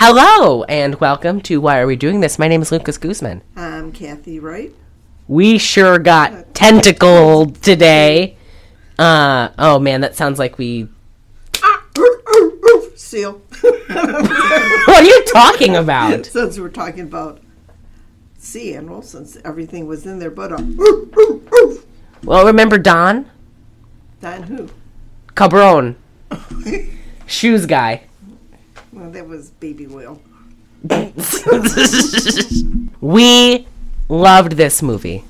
Hello and welcome to Why Are We Doing This? My name is Lucas Guzman. I'm Kathy Wright. We sure got tentacled today. Uh oh man, that sounds like we Seal. What are you talking about? since we're talking about sea animals, since everything was in there but a Well, remember Don Don who? Cabron, shoes guy. Well, that was baby Will. we loved this movie.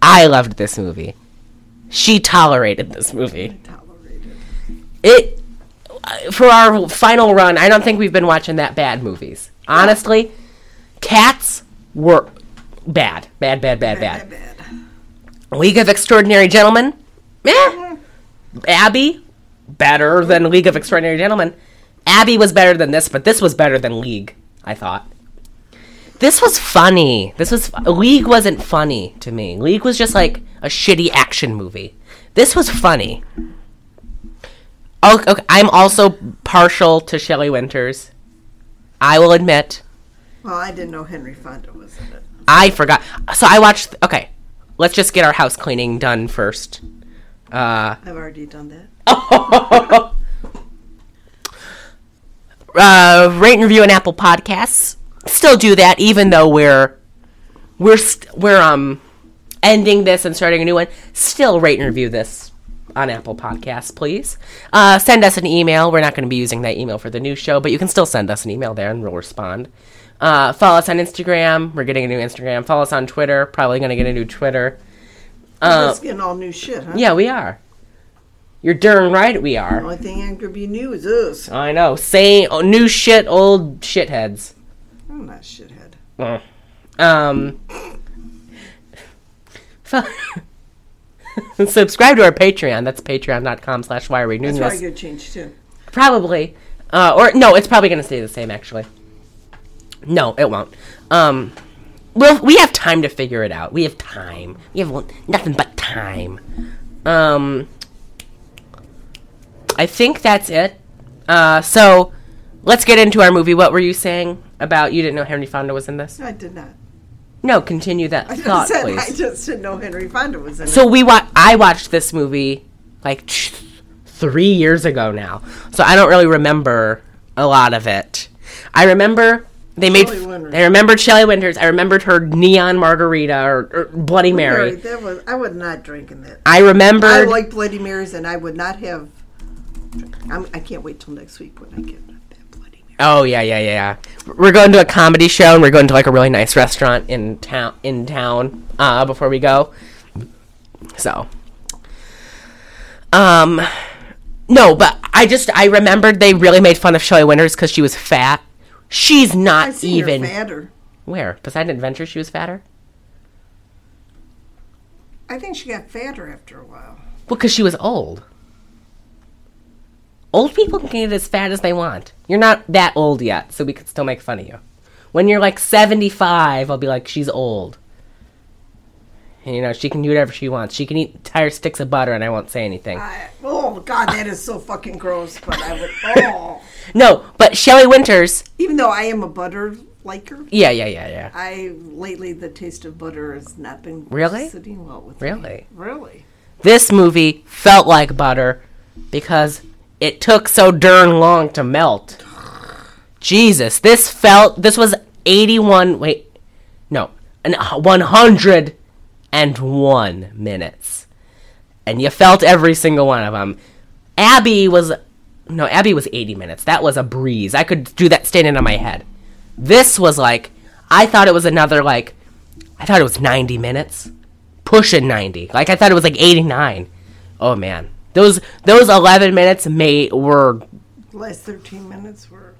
I loved this movie. She tolerated this movie. Tolerated. It for our final run. I don't think we've been watching that bad movies. Honestly, Cats were bad, bad, bad, bad, bad. Bad. League of Extraordinary Gentlemen, eh. Abby, better than League of Extraordinary Gentlemen. Abby was better than this, but this was better than League. I thought. This was funny. This was League wasn't funny to me. League was just like a shitty action movie. This was funny. Oh, okay. I'm also partial to Shelley Winters. I will admit. Well, I didn't know Henry Fonda was in it. I forgot. So I watched. Okay, let's just get our house cleaning done first. Uh, I've already done that. uh, rate and review on Apple Podcasts. Still do that, even though we're we're st- we're um ending this and starting a new one. Still rate and review this on Apple Podcasts, please. Uh, send us an email. We're not going to be using that email for the new show, but you can still send us an email there, and we'll respond. Uh, follow us on Instagram. We're getting a new Instagram. Follow us on Twitter. Probably going to get a new Twitter. Uh, getting all new shit, huh? yeah, we are. You're darn right we are. Only thing ain't gonna be new is us. I know. Same oh, new shit, old shitheads. I'm not shithead. Uh, Um. subscribe to our Patreon. That's patreon.com slash why are we doing That's probably gonna change too. Probably. Uh, or no, it's probably going to stay the same actually. No, it won't. Um, well, we have time to figure it out. We have time. We have nothing but time. Um, I think that's it. Uh, so let's get into our movie. What were you saying about you didn't know Henry Fonda was in this? I did not. No, continue that I thought, just said please. I just didn't know Henry Fonda was in it. So we wa- I watched this movie like th- three years ago now, so I don't really remember a lot of it. I remember they made. I remembered Shelley Winters. I remembered her neon margarita or, or Bloody Mary. Mary, that was I was not drinking that. I remembered. I like Bloody Marys, and I would not have. I'm, I can't wait till next week when I get that Bloody Mary. Oh yeah, yeah, yeah, yeah. We're going to a comedy show and we're going to like a really nice restaurant in town. In town, uh, before we go. So, um, no, but I just I remembered they really made fun of Shelley Winters because she was fat. She's not even fatter. where Poseidon Adventure. She was fatter. I think she got fatter after a while. Well, because she was old. Old people can get as fat as they want. You're not that old yet, so we could still make fun of you. When you're like 75, I'll be like, she's old. And, you know, she can do whatever she wants. She can eat entire sticks of butter and I won't say anything. I, oh God, that is so fucking gross. But I would. Oh, No, but Shelley Winters. even though I am a butter liker, Yeah, yeah, yeah, yeah. I lately the taste of butter has not been Really? sitting well with me. Really? Really. This movie felt like butter because it took so darn long to melt. Jesus, this felt. This was 81. Wait. No. An, uh, 101 minutes. And you felt every single one of them. Abby was. No, Abby was 80 minutes. That was a breeze. I could do that standing on my head. This was like. I thought it was another, like. I thought it was 90 minutes pushing 90. Like I thought it was like 89. Oh man. Those those 11 minutes may were last thirteen minutes were.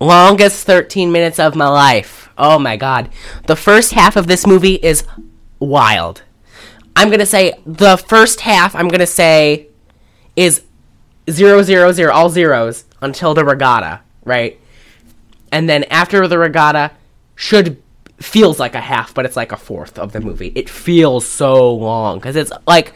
longest 13 minutes of my life. Oh my god. The first half of this movie is wild. I'm going to say the first half I'm going to say is zero zero zero all zeros until the regatta, right? And then after the regatta should feels like a half, but it's like a fourth of the movie. It feels so long because it's like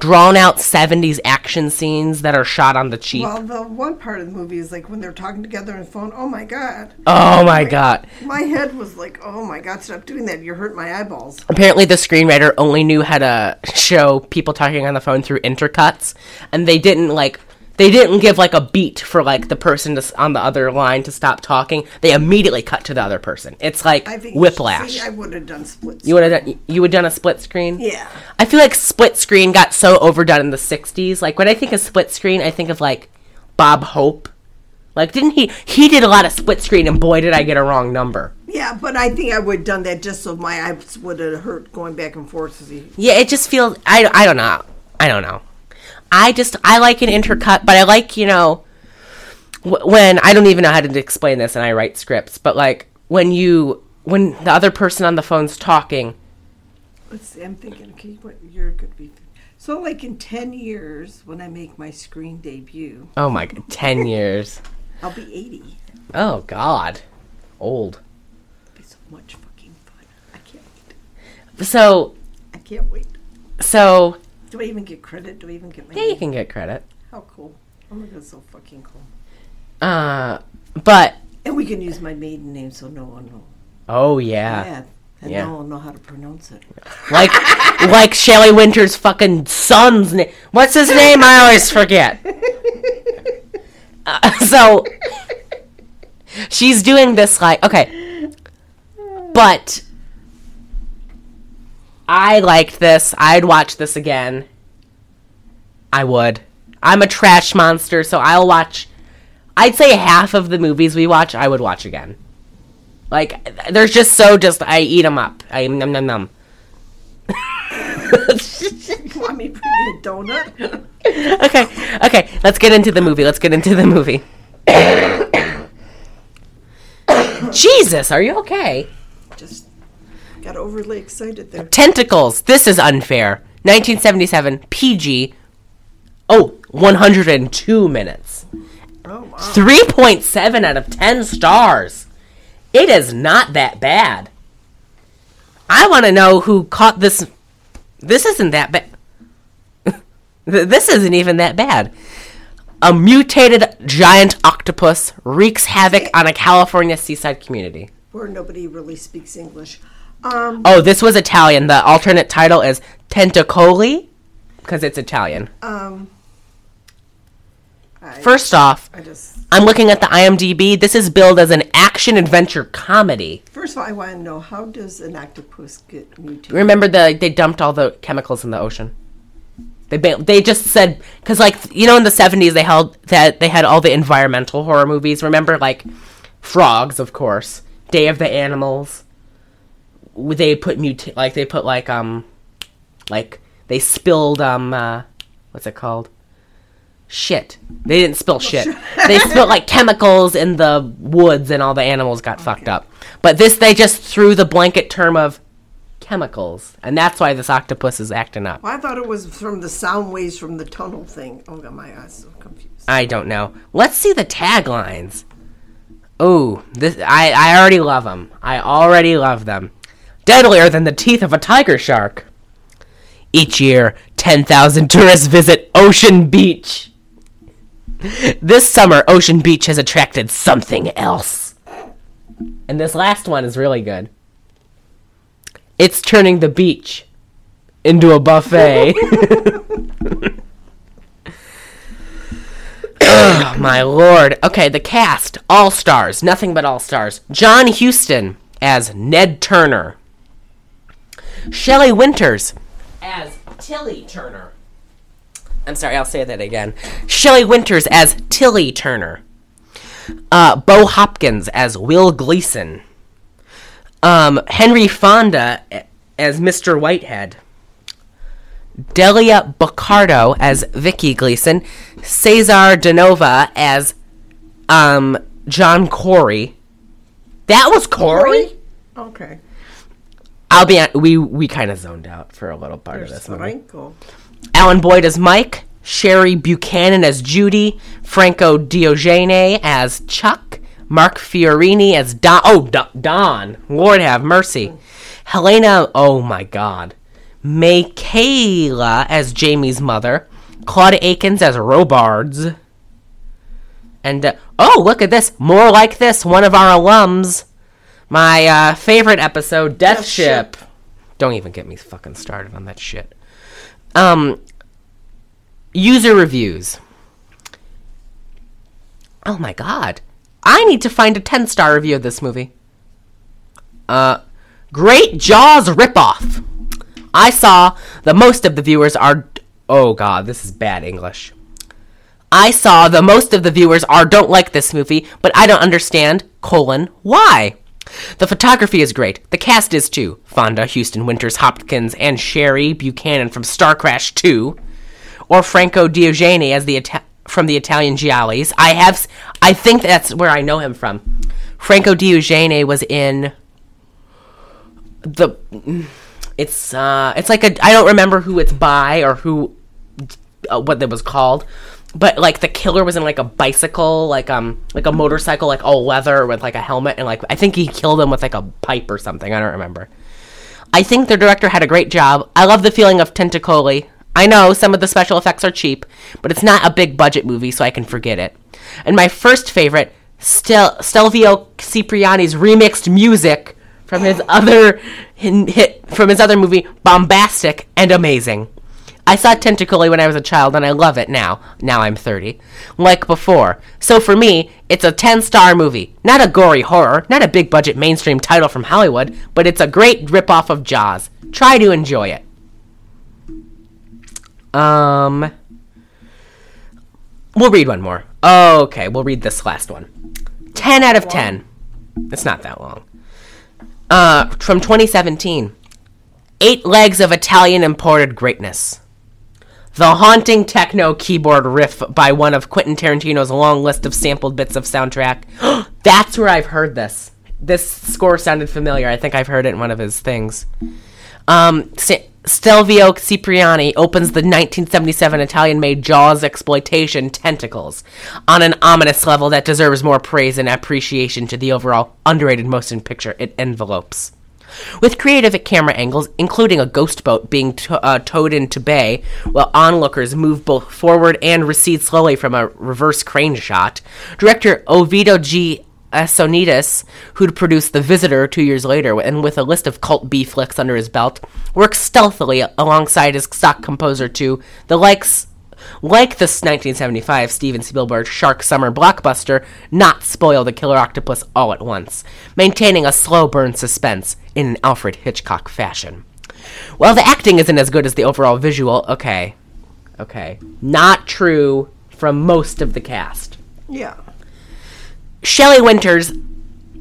drawn out 70s action scenes that are shot on the cheap. Well, the one part of the movie is like when they're talking together on the phone. Oh my god! oh my god. My head was like, oh my god! Stop doing that! You hurt my eyeballs. Apparently, the screenwriter only knew how to show people talking on the phone through intercuts, and they didn't like. They didn't give like a beat for like the person to, on the other line to stop talking. They immediately cut to the other person. It's like I think whiplash. See, I would have done splits. you would have done. You would done a split screen. Yeah. I feel like split screen got so overdone in the '60s. Like when I think of split screen, I think of like Bob Hope. Like didn't he? He did a lot of split screen, and boy, did I get a wrong number. Yeah, but I think I would have done that just so my eyes would have hurt going back and forth. Yeah, it just feels. I, I don't know. I don't know. I just I like an intercut, but I like you know wh- when I don't even know how to explain this, and I write scripts, but like when you when the other person on the phone's talking. Let's see. I'm thinking. Okay, what you're going to be. So, like in ten years, when I make my screen debut, Oh my god, ten years. I'll be eighty. Oh god, old. It'll be so much fucking fun. I can't wait. So I can't wait. so Do I even get credit? Do I even get my yeah, you can get credit. How cool. Oh my god, so fucking cool. Uh, but And we can use my maiden name so no one will. oh yeah, Yeah. And Yeah. no one will know how to pronounce it. like like Shelley Winter's fucking son's name. What's his name? I always forget. Uh, so she's doing this like okay, but I liked this. I'd watch this again. I would. I'm a trash monster, so I'll watch. I'd say half of the movies we watch, I would watch again. Like, there's just so just I eat them up. I num num num. You want me to bring you a donut? okay, okay. Let's get into the movie. Let's get into the movie. Jesus, are you okay? Just got overly excited there. Tentacles. This is unfair. 1977 PG. Oh, 102 minutes. Oh wow. 3.7 out of 10 stars. It is not that bad. I want to know who caught this. This isn't that bad. this isn't even that bad. A mutated giant octopus wreaks havoc on a California seaside community. Where nobody really speaks English. Um, Oh, this was Italian. The alternate title is Tentacoli because it's Italian. um, I, First off, I just I'm looking at the IMDb. This is billed as an action adventure comedy. first of all, I want to know how does an octopus get mutated? Remember the they dumped all the chemicals in the ocean. They they just said because like you know in the 70s they held that they had all the environmental horror movies. Remember like frogs, of course, Day of the Animals. They put muta- like they put like um like they spilled um uh, what's it called? Shit. They didn't spill shit. they spilled like chemicals in the woods and all the animals got fucked up. But this they just threw the blanket term of chemicals, and that's why this octopus is acting up. Well, I thought it was from the sound waves from the tunnel thing. Oh god, my eyes so confused. I don't know. Let's see the taglines. Oh, this I I already love them. I already love them. Deadlier than the teeth of a tiger shark. Each year, 10,000 tourists visit Ocean Beach. This summer, Ocean Beach has attracted something else. And this last one is really good. It's turning the beach into a buffet. oh, my lord. Okay, the cast all stars, nothing but all stars. John Huston as Ned Turner. Shelley Winters as Tilly Turner. I'm sorry, I'll say that again. Shelley Winters as Tilly Turner. Uh, Bo Hopkins as Will Gleason. Um, Henry Fonda as Mr. Whitehead. Delia Boccardo as Vicky Gleason. Cesar Danova as um, John Corey. That was Corey? Okay. I'll be we we kind of zoned out for a little part There's of this movie. Franco. Alan Boyd as Mike, Sherry Buchanan as Judy, Franco Diogene as Chuck, Mark Fiorini as Don. Oh, Do- Don. Lord have mercy. Helena. Oh my God. Michaela as Jamie's mother. Claude Akins as Robards. And uh, oh, look at this! More like this. One of our alums. My uh, favorite episode, Death, Death Ship. Ship. Don't even get me fucking started on that shit. Um, user reviews. Oh my god. I need to find a 10 star review of this movie. Uh, Great Jaws ripoff. I saw the most of the viewers are. Oh god, this is bad English. I saw the most of the viewers are don't like this movie, but I don't understand, colon, why? The photography is great. The cast is too. Fonda, Huston Winters, Hopkins, and Sherry Buchanan from Star Crash 2. Or Franco Diogene as the Ita- from the Italian Giallis. I have I think that's where I know him from. Franco Diogene was in the it's uh it's like a I don't remember who it's by or who uh, what that was called but like the killer was in like a bicycle like um like a motorcycle like all leather with like a helmet and like i think he killed him with like a pipe or something. I don't remember. I think the director had a great job. I love the feeling of tentacoli. I know some of the special effects are cheap but it's not a big budget movie so i can forget it. And my first favorite Stel- stelvio cipriani's remixed music from his other hit from his other movie bombastic and amazing I saw Tentacoli when I was a child and I love it now. Now I'm 30. Like before. So for me, it's a 10 star movie. Not a gory horror, not a big budget mainstream title from Hollywood, but it's a great ripoff of Jaws. Try to enjoy it. Um. We'll read one more. Okay, we'll read this last one. 10 out of 10. It's not that long. Uh, from 2017. Eight Legs of Italian Imported Greatness. The haunting techno keyboard riff by one of Quentin Tarantino's long list of sampled bits of soundtrack. That's where I've heard this. This score sounded familiar. I think I've heard it in one of his things. Um, Stelvio Cipriani opens the 1977 Italian-made Jaws exploitation Tentacles on an ominous level that deserves more praise and appreciation to the overall underrated motion picture it envelopes. With creative camera angles, including a ghost boat being to- uh, towed into bay, while onlookers move both forward and recede slowly from a reverse crane shot, director Ovidio G. Assonitis, who'd produced The Visitor two years later, and with a list of cult B flicks under his belt, works stealthily alongside his stock composer to the likes like this 1975 Steven Spielberg Shark Summer blockbuster, not spoil the killer octopus all at once, maintaining a slow burn suspense in an Alfred Hitchcock fashion. While the acting isn't as good as the overall visual, okay, okay, not true from most of the cast. Yeah. Shelley Winters,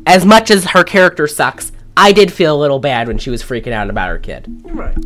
as much as her character sucks, I did feel a little bad when she was freaking out about her kid Right.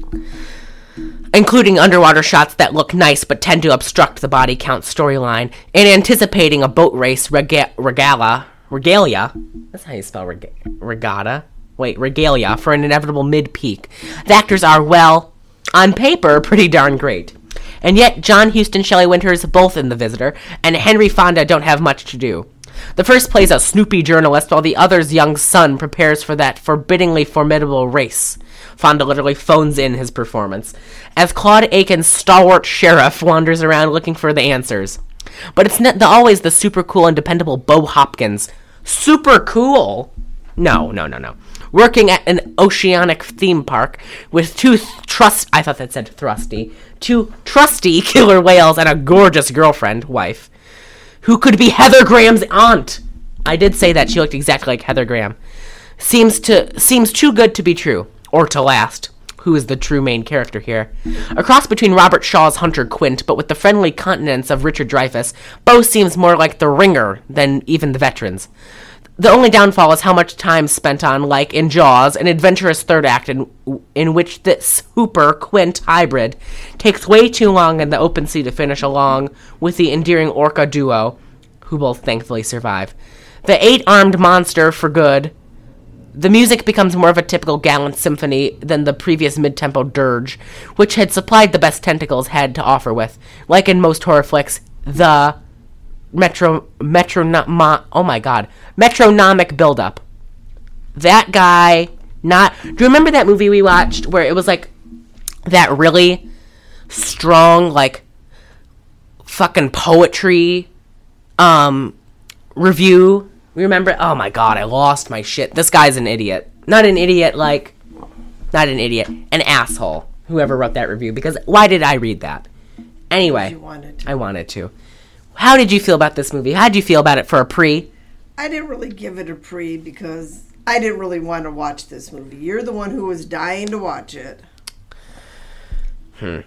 Including underwater shots that look nice but tend to obstruct the body count storyline, and anticipating a boat race rega- regala, regalia. That's how you spell reg- regatta. Wait, regalia for an inevitable mid peak. The actors are, well, on paper, pretty darn great. And yet, John Huston, Shelley Winters, both in The Visitor, and Henry Fonda don't have much to do. The first plays a snoopy journalist, while the other's young son prepares for that forbiddingly formidable race. Fonda literally phones in his performance, as Claude Akins' stalwart sheriff wanders around looking for the answers. But it's not the, always the super cool and dependable Bo Hopkins. Super cool? No, no, no, no. Working at an oceanic theme park with two th- trust I thought that said thrusty. Two trusty killer whales and a gorgeous girlfriend, wife who could be Heather Graham's aunt. I did say that she looked exactly like Heather Graham. Seems to seems too good to be true or to last. Who is the true main character here? A cross between Robert Shaw's Hunter Quint, but with the friendly continence of Richard Dreyfuss, Bo seems more like the ringer than even the veterans. The only downfall is how much time spent on, like in Jaws, an adventurous third act in, in which this Hooper Quint hybrid takes way too long in the open sea to finish along with the endearing Orca duo, who both thankfully survive. The eight armed monster for good. The music becomes more of a typical gallant symphony than the previous mid tempo dirge, which had supplied the best tentacles had to offer with. Like in most horror flicks, the metro metro mo, oh my god metronomic buildup that guy not do you remember that movie we watched where it was like that really strong like fucking poetry um review remember oh my god i lost my shit. This guy's an idiot. Not an idiot like not an idiot. An asshole whoever wrote that review because why did i read that? Anyway wanted to. i wanted to. How did you feel about this movie? How did you feel about it for a pre? I didn't really give it a pre because I didn't really want to watch this movie. You're the one who was dying to watch it. Hmm.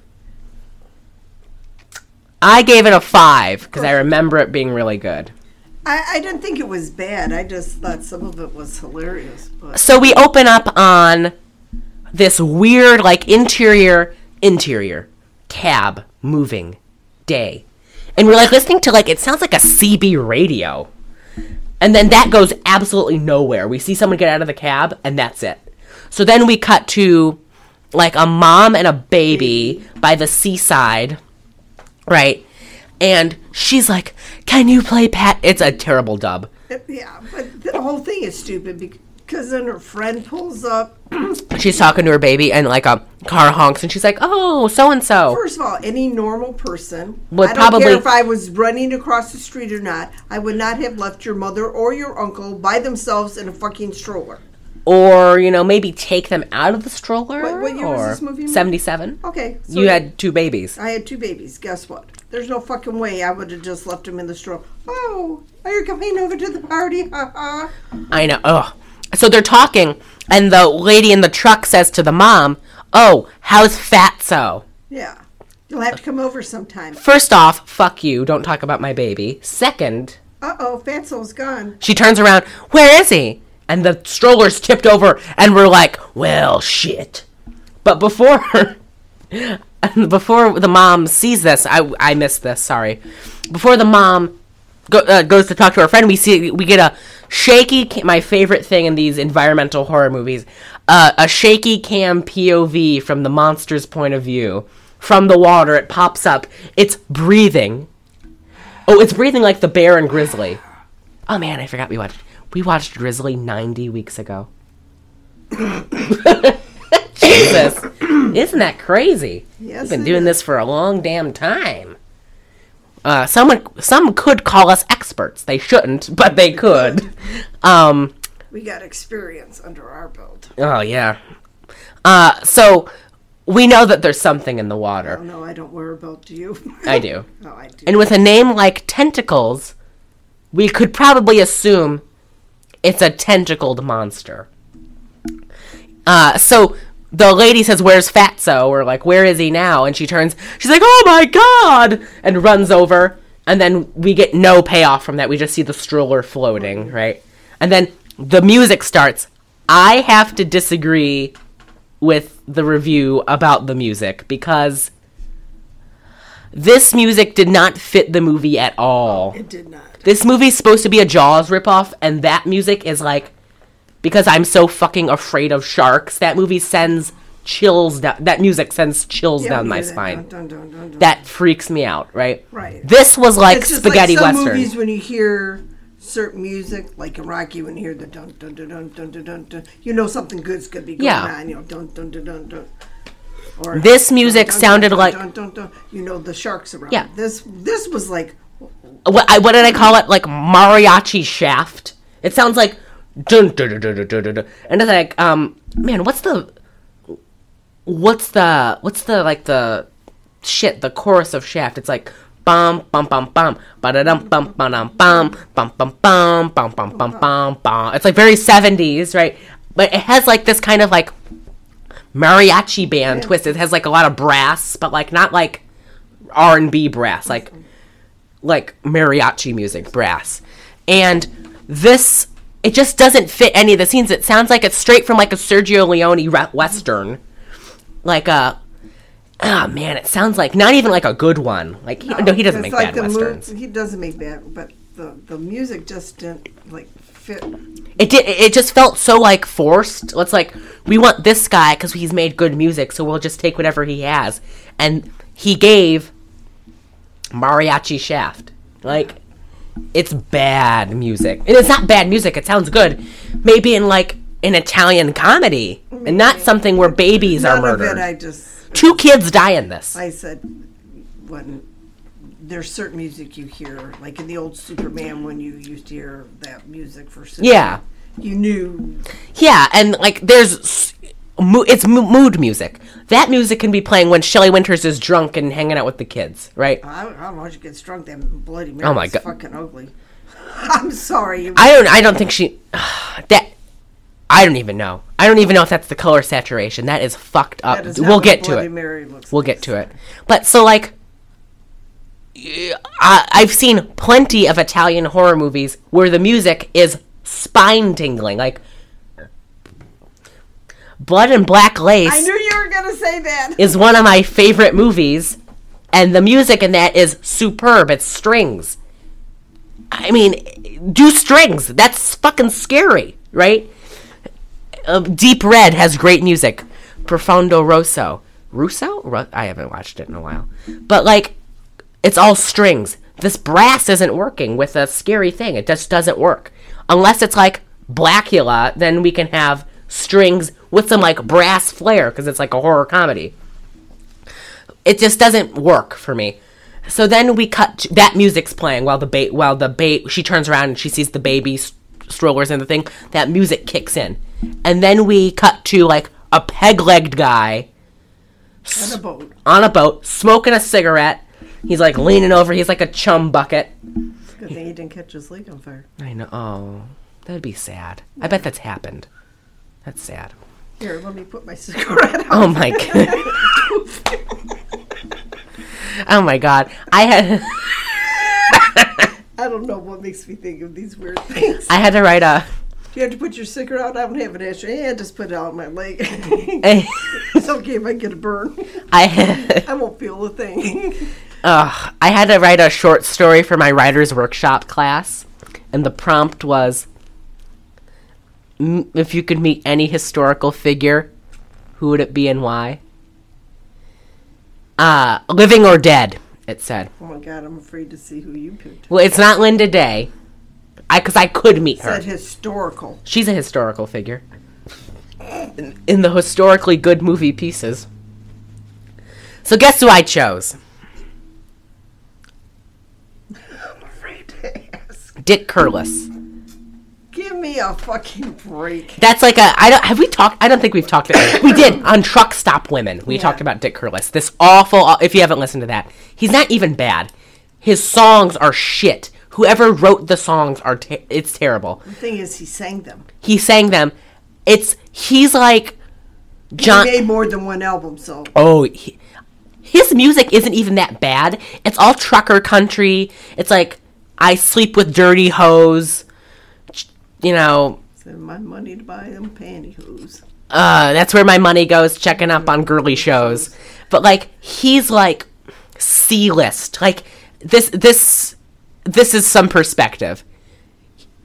I gave it a five because i remember it being really good I, I didn't think it was bad. I just thought some of it was hilarious. But so we open up on this weird like interior interior cab moving day and we're like listening to like it sounds like a cb radio and then that goes absolutely nowhere we see someone get out of the cab and that's it so then we cut to like a mom and a baby by the seaside right and she's like can you play pat it's a terrible dub yeah, but the whole thing is stupid because then her friend pulls up. she's talking to her baby and like a car honks and she's like oh so and so First of all, any normal person, Would I don't probably- care if I was running across the street or not, I would not have left your mother or your uncle by themselves in a fucking stroller. Or you know maybe take them out of the stroller What- what year was or this movie? 77 Okay, so you had two babies I had two babies. Guess what? There's no fucking way I would have just left them in the stroller. Oh, are you coming over to the party? Ha ha. i know ugh so they're talking and the lady in the truck says to the mom oh how's fatso Yeah, you'll have to come over sometime. first off fuck you don't talk about my baby second Uh oh, Fatso's gone. she turns around where is he and the stroller's tipped over and we're like well shit. But before before the mom sees this i i missed this sorry. Before the mom go, uh, goes to talk to her friend we see we get a shaky my favorite thing in these environmental horror movies uh, a shaky cam pov from the monster's point of view. From the water it pops up. It's breathing. Oh it's breathing like the bear and grizzly. Oh man i forgot we watched we watched grizzly 90 weeks ago jesus isn't that crazy Yes, we've been doing is. this for a long damn time uh, someone, some could call us experts. They shouldn't, but they could. Um, We got experience under our belt. oh yeah. Uh, so we know that there's something in the water. Oh no, I don't wear a belt. Do you? I do. oh, I do. And with a name like Tentacles, we could probably assume it's a tentacled monster. Uh, so the lady says, "Where's Fatso?" Or like, "Where is he now?" And she turns. She's like, "Oh my god!" and runs over. And then we get no payoff from that. We just see the stroller floating, right? And then the music starts. I have to disagree with the review about the music because this music did not fit the movie at all. it did not. This movie's supposed to be a Jaws ripoff, and that music is like because I'm so fucking afraid of sharks. That movie sends chills down. That music sends chills Yeah, down my that. spine. Dun, dun, dun. That freaks me out. Right. Right. This was like It's spaghetti like western. movies when you hear certain music, like in Rocky, when you hear the dun dun dun dun dun dun dun, dun you know something good's gonna be going Yeah. on. You know, dun dun dun dun dun. Or This music dun, dun, sounded dun, like- dun, dun, dun, you know the sharks around. Yeah. This this was like what, I, what did I call it? Like mariachi shaft. It sounds like dun dun dun and it's like um man, what's the what's the what's the like the shit the chorus of Shaft? It's like bum bum bum bum ba da dum bum ba dum bum bum bum bum bum bum bum bum bum. It's like very seventies, right? But it has like this kind of like mariachi band twist. It has like a lot of brass, but like not like R and B brass, like like mariachi music brass. And this it just doesn't fit any of the scenes. It sounds like it's straight from like a sergio leone re- western. Like a ah man it sounds like not even like a good one. Like he, no, he doesn't make like bad westerns. he doesn't make bad, but the the music just didn't like fit. it did it just felt so like forced. It's like we want this guy because he's made good music so we'll just take whatever he has. And he gave mariachi shaft like it's bad music. And it's not bad music. It sounds good. Maybe in like an Italian comedy, and not something where babies are None of murdered. it. I just Two kids die in this. I said when there's certain music you hear, like in the old Superman, when you used to hear that music for Superman, Yeah. you knew Yeah, and like there's it's mood music. That music can be playing when Shelley Winters is drunk and hanging out with the kids, right? I, I don't know how she gets drunk. That Bloody Mary Oh my God. fucking ugly. I'm sorry. I don't. I don't think she. that. I don't even know. I don't even know if that's the color saturation. That is fucked up. Is we'll get to it. We'll like. get to it. But so like, I, I've seen plenty of Italian horror movies where the music is spine tingling, like Blood and Black Lace. I knew you were gonna say that. is one of my favorite movies, and the music in that is superb. It's strings. I mean, do strings. That's fucking scary, right? Uh, Deep Red has great music. Profondo Rosso. Russo? Ru- I haven't watched it in a while. But, like, it's all strings. This brass isn't working with a scary thing. It just doesn't work. Unless it's like Blackula, then we can have strings with some, like, brass flair, because it's like a horror comedy it just doesn't work for me. So then we cut that music's playing while the ba- while the ba- she turns around and she sees the baby s- strollers and the thing. That music kicks in, and then we cut to like a peg-legged guy On a boat. on a boat smoking a cigarette. He's like leaning over. He's like a chum bucket. Good thing he didn't catch his leg on fire. I know. Oh, that'd be sad. I bet that's happened. That's sad. Here, let me put my cigarette out. Oh my god. oh my god. I had. I don't know what makes me think of these weird things. I had to write a. Do you have to put your cigarette out? I don't have an extra. Yeah, just put it out on my leg. I it's okay if I get a burn. had, I won't feel a thing. uh, I had to write a short story for my writer's workshop class, and the prompt was "M- if you could meet any historical figure, who would it be and why? Uh, living or dead, it said. oh my god, I'm afraid to see who you picked. Well, it's not Linda Day. I, because I could meet her. Said historical. She's a historical figure. In, in the historically good movie pieces. So guess who I chose? I'm afraid to ask. Dick Curless. Give me a fucking break. That's like a I don't have we talked I don't think we've talked we did on Truck Stop Women. We Yeah. talked about Dick Curless. This awful if you haven't listened to that. He's not even bad. His songs are shit. Whoever wrote the songs are te- it's terrible. The thing is, he sang them. He sang them. It's he's like John he made more than one album, so Oh, he, his music isn't even that bad. It's all trucker country. It's like I sleep with dirty hoes. You know, send my money to buy them pantyhose. uh, that's where my money goes checking up on girly shows. But like he's like C list. Like this this this is some perspective.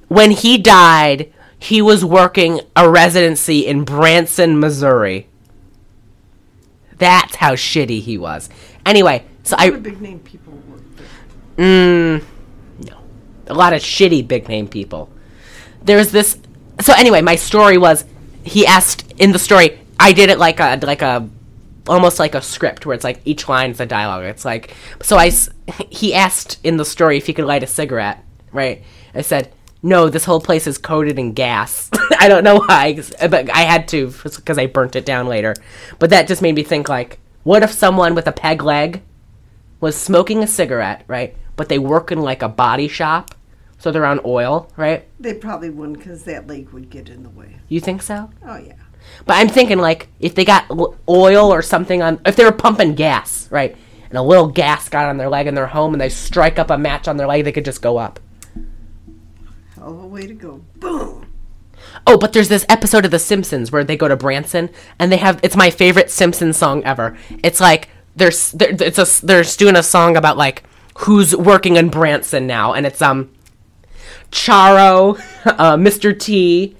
When he died, he was working a residency in Branson, Missouri. That's how shitty he was. Anyway, so I big name people work there. mm, no. A lot of shitty big name people. There's this so anyway, my story was he asked in the story I did it like a like a almost like a script where it's like each line is a dialogue. It's like so I he asked in the story if he could light a cigarette, right? I said no, this whole place is coated in gas. I don't know why, but I had to because I burnt it down later. But that just made me think like, what if someone with a peg leg was smoking a cigarette, right? But they work in like a body shop, so they're on oil, right? They probably wouldn't because that leg would get in the way. You think so? Oh yeah. But I'm thinking like if they got l- oil or something on, if they were pumping gas, right? And a little gas got on their leg and they're home and they strike up a match on their leg, they could just go up. Hell of a way to go. Boom. Oh, but there's this episode of The Simpsons where they go to Branson and they have it's my favorite Simpsons song ever. It's like there's there, it's a they're doing a song about like who's working in Branson now, and it's um Charo, uh, Mr. T,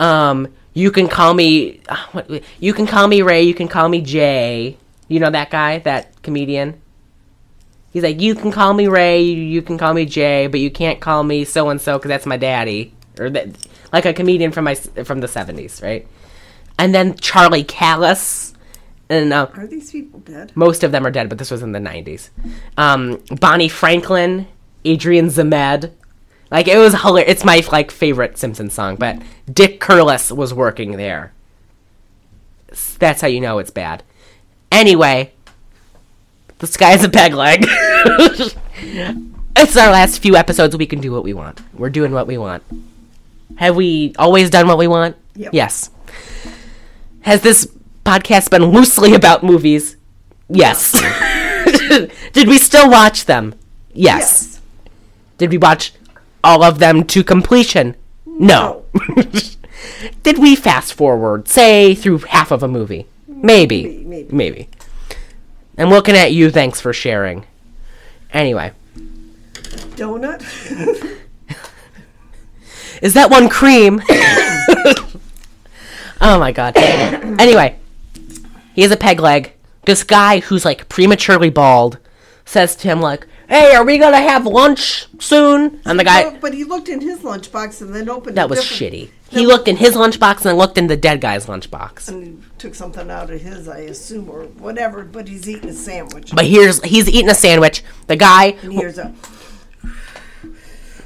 um you can call me uh, what, you can call me Ray, you can call me Jay. You know that guy, that comedian. He's like, you can call me Ray, you, can call me Jay, but you can't call me so and so because that's my daddy, or that, like a comedian from my from the seventies, right? And then Charlie Callas, and uh, Are these people dead? most of them are dead, but this was in the nineties. Um, Bonnie Franklin, Adrienne Zmed, like it was hilarious. It's my like favorite Simpsons song, but Dick Curless was working there. That's how you know it's bad. Anyway, this guy's a peg leg. it's our last few episodes. We can do what we want. We're doing what we want. Have we always done what we want? Yep. Yes. Has this podcast been loosely about movies? Yes. Did we still watch them? Yes. Did we watch all of them to completion? No. Did we fast forward, say, through half of a movie? Maybe. Maybe, maybe. Maybe. I'm looking at you. Thanks for sharing. Anyway, Donut? is that one cream? oh my god. Anyway, he has a peg leg. This guy who's like prematurely bald says to him like, "Hey, are we gonna have lunch soon?" And the guy but he looked in his lunchbox and then opened that was different- shitty. He looked in his lunchbox and then looked in the dead guy's lunchbox. And he took something out of his, I assume, or whatever, but he's eating a sandwich. But here's he's eating a sandwich. The guy and here's a.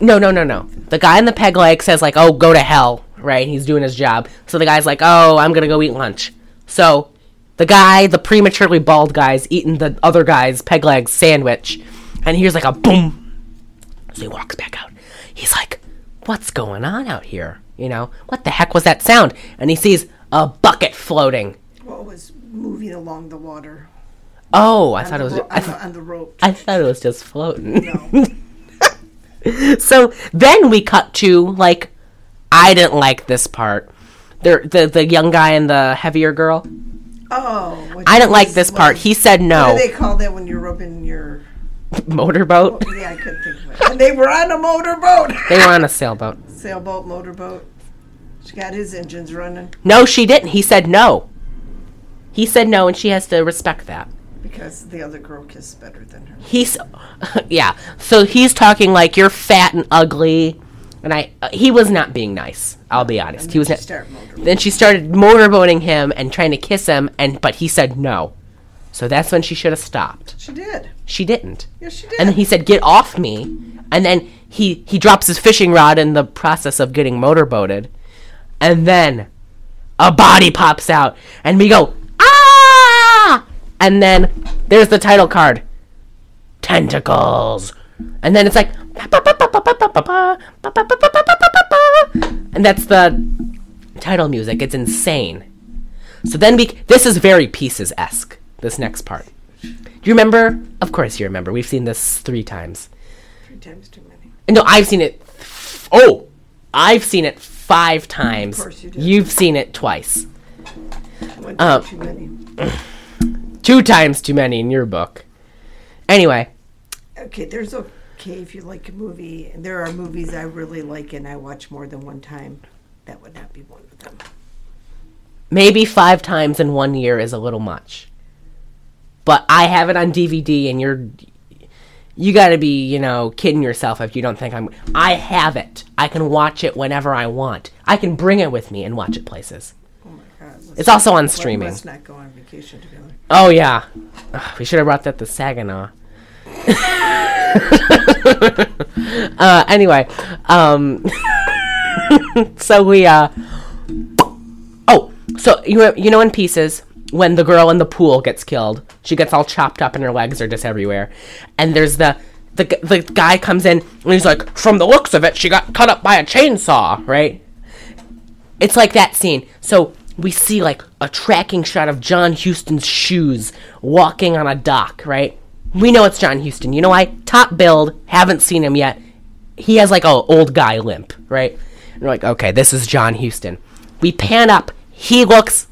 No, no, no, no. The guy in the peg leg says like, "Oh, go to hell," right? He's doing his job. So the guy's like, "Oh, I'm gonna go eat lunch." So the guy, the prematurely bald guy's eating the other guy's peg leg sandwich, and here's like a boom. So he walks back out. He's like, "What's going on out here?" You know, what the heck was that sound? And he sees a bucket floating. It was moving along the water. Oh, I On thought it was. ro- I, on, th- the, on the rope. I thought it was just floating. No. So then we cut to like I didn't like this part. The the, the young guy and the heavier girl. Oh. I didn't like this what- part. He said no. What do they call that when you're rubbing your. Motorboat. Yeah, I couldn't think of it. And they were on a motorboat. They were on a sailboat. Sailboat, motorboat. She got his engines running No, she didn't. He said no. He said no, and she has to respect that. because the other girl kissed better than her. He's, yeah. So he's talking like you're fat and ugly, and I. Uh, he was not being nice. I'll be honest. He was She not. Then she started motorboating him and trying to kiss him, and but he said no. So that's when she should have stopped. She did. She didn't. Yes, she did. And then he said, "Get off me!" And then he he drops his fishing rod in the process of getting motorboated, and then a body pops out, and we go ah! And then there's the title card, tentacles, and then it's like, and that's the title music. It's insane. So then we this is very pieces esque. This next part. Do you remember? Of course you remember. We've seen this three times. Three times too many. No, I've seen it. f- Oh, I've seen it five times. Of course you did. You've seen it twice. One Um, too many. Two times too many in your book. Anyway, Okay, there's okay if you like a movie. and There are movies I really like and I watch more than one time. That would not be one of them. maybe five times in one year is a little much. But I have it on DVD, and you're. You gotta be, you know, kidding yourself if you don't think I'm. I have it. I can watch it whenever I want. I can bring it with me and watch it places. Oh my god. let's- It's also on streaming. Let's not go on vacation together. Oh yeah, Ugh, we should have brought that to Saginaw. uh, anyway, um, so we uh, oh, so you you know in pieces when the girl in the pool gets killed, she gets all chopped up and her legs are just everywhere, and there's the. The, the guy comes in and he's like, from the looks of it, she got cut up by a chainsaw, right? it's like that scene. So we see like a tracking shot of John Huston's shoes walking on a dock, right? We know it's John Huston. You know why? Top build, haven't seen him yet. He has like a old guy limp, right? And we're like, okay, this is John Huston. We pan up. He looks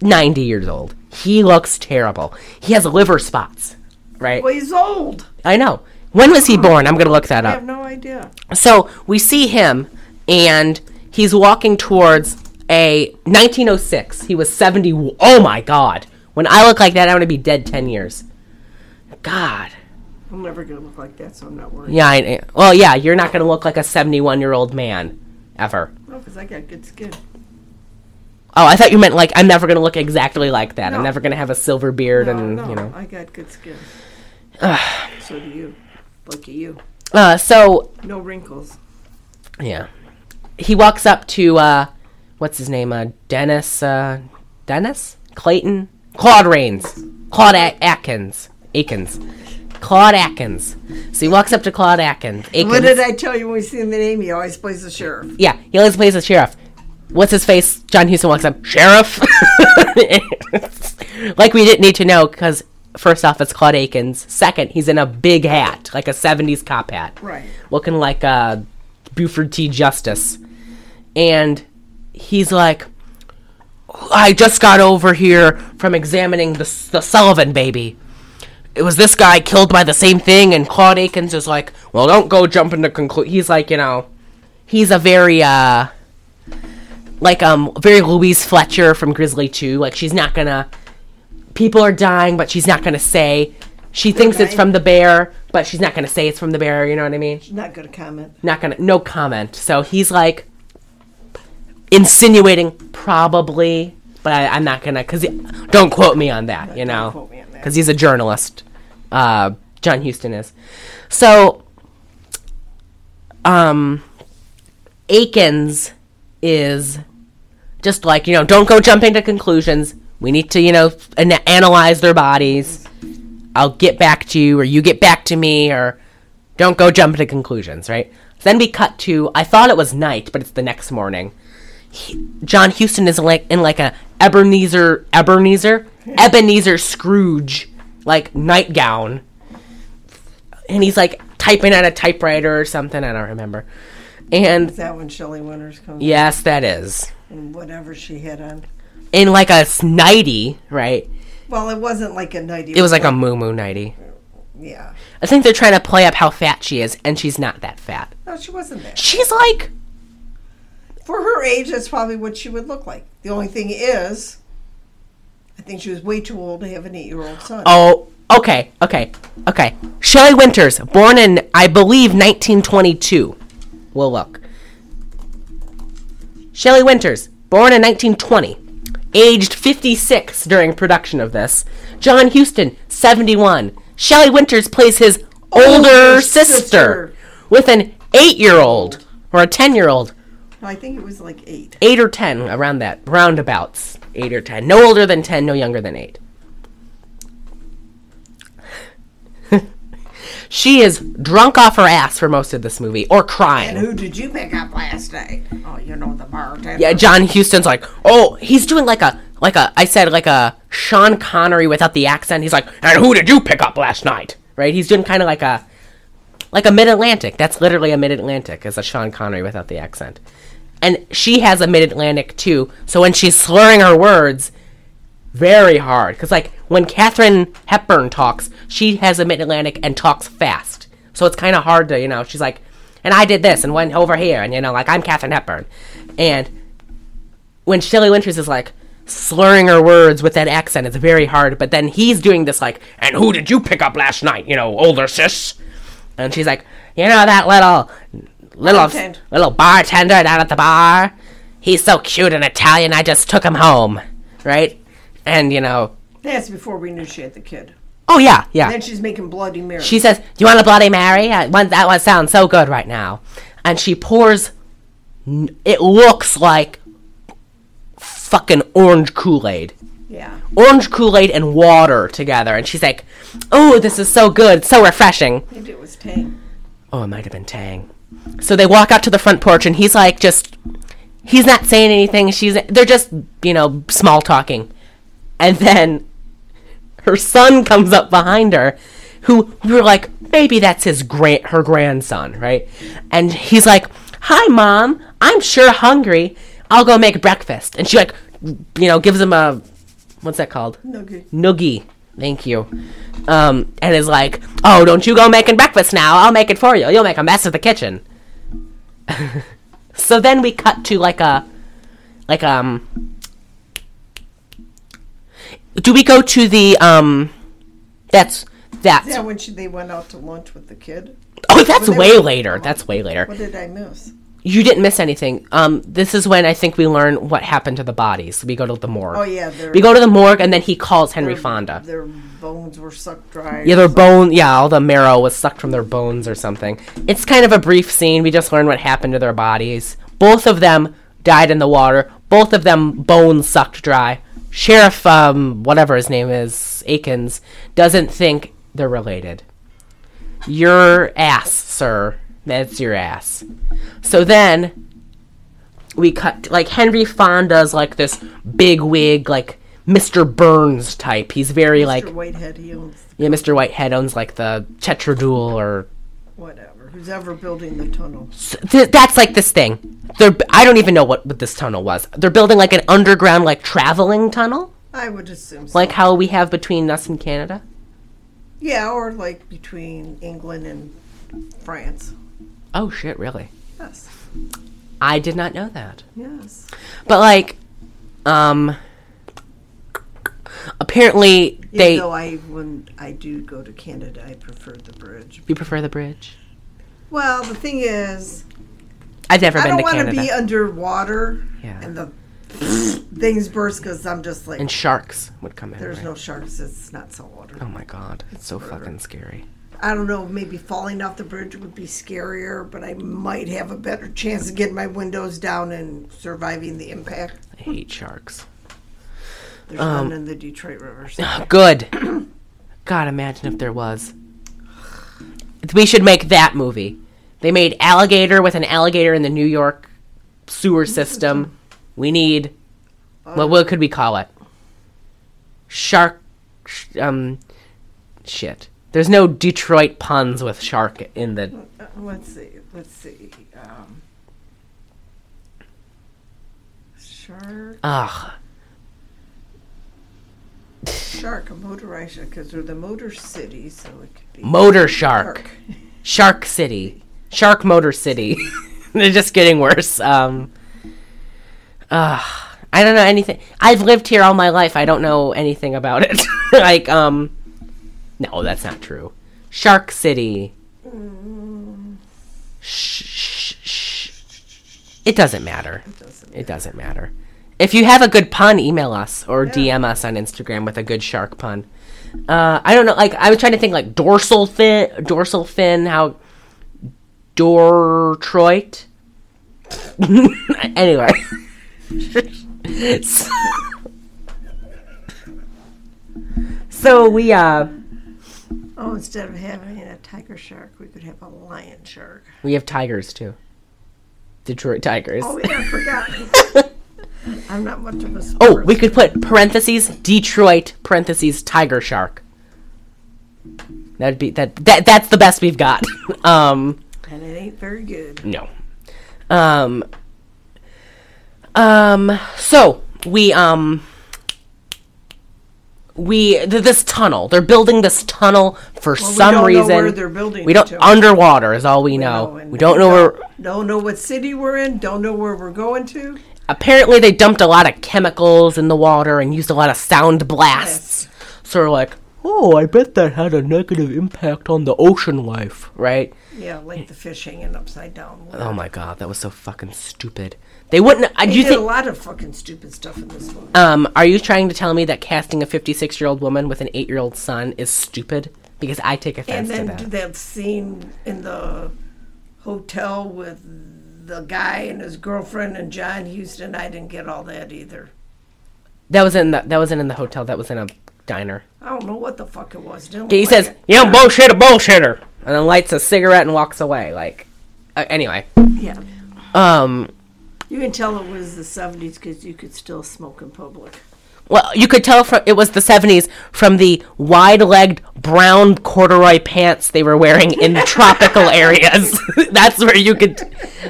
90 years old. He looks terrible. He has liver spots, right? Well, he's old. I know. When was he born? I'm gonna look that up. I have no idea. So we see him, and he's walking towards a 1906. He was 70. Oh my God! When I look like that, I'm gonna be dead 10 years. God. I'm never gonna look like that, so I'm not worried. Yeah, I, well, yeah, you're not going to look like a 71 year old man ever. No, because I got good skin. Oh, I thought you meant like I'm never going to look exactly like that. I'm never going to have a silver beard No, and, no, you know. I got good skin. so do you. Lucky you. Uh, so, No wrinkles. yeah. He walks up to, uh, what's his name? Uh, Dennis, uh, Dennis? Clayton? Claude Rains. Claude A- Atkins. Akins. Claude Atkins. So he walks up to Claude Atkins. What did I tell you when we see the name? He always plays the sheriff. Yeah, he always plays the sheriff. What's his face? John Huston walks up. Sheriff. like we didn't need to know because first off, it's Claude Akins. Second, he's in a big hat, like a '70s cop hat, Right. looking like uh, Buford T. Justice. And he's like, "I just got over here from examining the the Sullivan baby." It was this guy killed by the same thing, and Claude Akins is like, "Well, don't go jumping to conclude." He's like, you know, he's a very uh like um very Louise Fletcher from Grizzly 2. Like she's not gonna people are dying, but she's not gonna say she thinks it's from the bear, but she's not gonna say it's from the bear, you know what I mean? Not gonna comment. Not gonna no comment. So he's like insinuating probably, but I, I'm not gonna cause don't quote me on that, you Don't know. quote me on that. Because he's a journalist. Uh John Huston is. So um Akins is just like you know don't go jumping to conclusions. We need to you know an- analyze their bodies. I'll get back to you or you get back to me or don't go jump to conclusions right? Then we cut to i thought it was night but it's the next morning. He, john huston is like in like a ebenezer ebenezer? Ebenezer scrooge like nightgown. And he's like typing on a typewriter or something i don't remember and Is that when Shelley Winters comes? yes that is And whatever she had on. in like a nighty, right? Well, it wasn't like a nightie. It was like a moo moo nighty. yeah. I think they're trying to play up how fat she is, and she's not that fat. No, she wasn't that. She's like, For her age, that's probably what she would look like. The only thing is, I think she was way too old to have an eight-year-old son. oh, okay, okay, okay. Shelley Winters, born in, I believe, 1922. We'll look. Shelley Winters, born in 1920, aged 56 during production of this. John Huston, 71. Shelley Winters plays his older, Older sister, sister. with an eight-year-old or a ten-year-old. No, I think it was like eight. eight or ten around that roundabouts eight or ten no older than ten no younger than eight she is drunk off her ass for most of this movie or crying. And who did you pick up last night? Oh, you know the bartender. yeah john huston's like oh he's doing like a like a i said like a sean connery without the accent he's like and who did you pick up last night right he's doing kind of like a like a mid-atlantic that's literally a mid-atlantic as a sean connery without the accent and she has a mid-atlantic too so when she's slurring her words very hard because like when Katharine Hepburn talks, she has a mid Atlantic and talks fast, so it's kind of hard to you know. She's like, and I did this and went over here, and you know, like I'm Katharine Hepburn, and when Shelley Winters is like slurring her words with that accent, it's very hard. But then he's doing this like, and who did you pick up last night? You know, older sis, and she's like, you know that little little Bartender. little bartender down at the bar. He's so cute and Italian. I just took him home, right? And you know, That's before we knew she had the kid. oh yeah, yeah. Then she's making Bloody Mary. She says, "Do you want a Bloody Mary? That one sounds so good right now." And she pours. It looks like fucking orange Kool Aid, yeah. orange Kool Aid and water together, and she's like, "Oh, this is so good, so refreshing." Maybe it was Tang. Oh, it might have been Tang. So they walk out to the front porch, and he's like, just, he's not saying anything. She's, they're just, you know, small talking, and then her son comes up behind her, who we were like, maybe that's his grand, her grandson, right? And he's like, "Hi, mom. I'm sure hungry. I'll go make breakfast." And she like, you know, gives him a, what's that called? No good. Noogie. Thank you. Um, and is like, oh, don't you go making breakfast now. I'll make it for you. You'll make a mess of the kitchen. so then we cut to like a, like, um, do we go to the, um, that's, That's Yeah, when she, they went out to lunch with the kid. oh, that's when they way were- later. That's way later. What did I miss? You didn't miss anything. Um, this is when I think we learn what happened to the bodies. We go to the morgue. Oh yeah, their We go to the morgue, and then he calls Henry Fonda. Their bones were sucked dry. Yeah, their bone. Yeah, all the marrow was sucked from their bones or something. It's kind of a brief scene. We just learn what happened to their bodies. Both of them died in the water. Both of them bones sucked dry. Sheriff, um, whatever his name is, Akins, doesn't think they're related. Your ass, sir. That's your ass. So then we cut like Henry Fonda's like this big wig, like Mr. Burns type. He's very like Mr. Whitehead, he owns yeah, Mr. Whitehead owns like the Chetradul or whatever. Who's ever building the tunnel? th- that's like this thing. They're I don't even know what, what this tunnel was. They're building like an underground like traveling tunnel, I would assume so. like how we have between us and Canada. yeah, or like between England and France. Oh shit, really? Yes. I did not know that. Yes. But like, um, apparently they. Even though I when I do go to Canada, I prefer the bridge. You prefer the bridge? Well, the thing is, I've never I been don't want to be underwater Yeah. and the things burst because I'm just like, and sharks would come in. there's right? no sharks. It's not saltwater. Oh my god, it's so fucking scary. I don't know. Maybe falling off the bridge would be scarier, but I might have a better chance of getting my windows down and surviving the impact. I hate sharks. There's Um, none in the Detroit River. so- Good. God, imagine if there was. We should make that movie. They made Alligator with an alligator in the New York sewer system. We need. What, what could we call it? Shark. Um. Shit. There's no Detroit puns with shark in the. Uh, let's see. Let's see. Um, shark. Ugh. Shark. A motorized because they're the motor city, so it could be Motor Shark. Shark City. Shark Motor City. They're just getting worse. Um, uh, I don't know anything. I've lived here all my life. I don't know anything about it. like, um, no, that's not true. Shark City. Shh, shh, shh. It doesn't matter. doesn't It doesn't matter. If you have a good pun, email us or DM us on Instagram with a good shark pun. Uh, I don't know. Like I was trying to think, like dorsal fin, dorsal fin. How Dortroit. anyway. so, so we uh Oh, instead of having a tiger shark, we could have a lion shark. we have tigers too. Detroit Tigers. Oh yeah, I forgot. I'm not much of a. Oh, we could put parentheses Detroit parentheses Tiger Shark. That'd be that that that's the best we've got. um and it ain't very good. no. Um um so we um we th- this tunnel. They're building this tunnel for Well, we some know reason. where they're building we don't underwater is all we know. No, and we don't know where Don't know what city we're in. Don't know where we're going to. Apparently they dumped a lot of chemicals in the water and used a lot of sound blasts. So we're like, oh, I bet that had a negative impact on the ocean life, right? Yeah, like the fish hanging upside down. Oh my god, that was so fucking stupid. They wouldn't. I They do you did a lot of fucking stupid stuff in this one. Um, are you trying to tell me that casting a fifty-six-year-old woman with an eight-year-old son is stupid? Because I take And offense then to that. that scene in the hotel with the guy and his girlfriend and John Huston. I didn't get all that either. That was in the. That wasn't in the hotel. That was in a diner. I don't know what the fuck it was. Didn't He look says, like it. "You bullshit, a bullshitter," and then lights a cigarette and walks away. Like, uh, anyway. Yeah. Um, You can tell it was the 70s because you could still smoke in public. Well, you could tell from it was the '70s from the wide-legged brown corduroy pants they were wearing in tropical areas. that's where you could.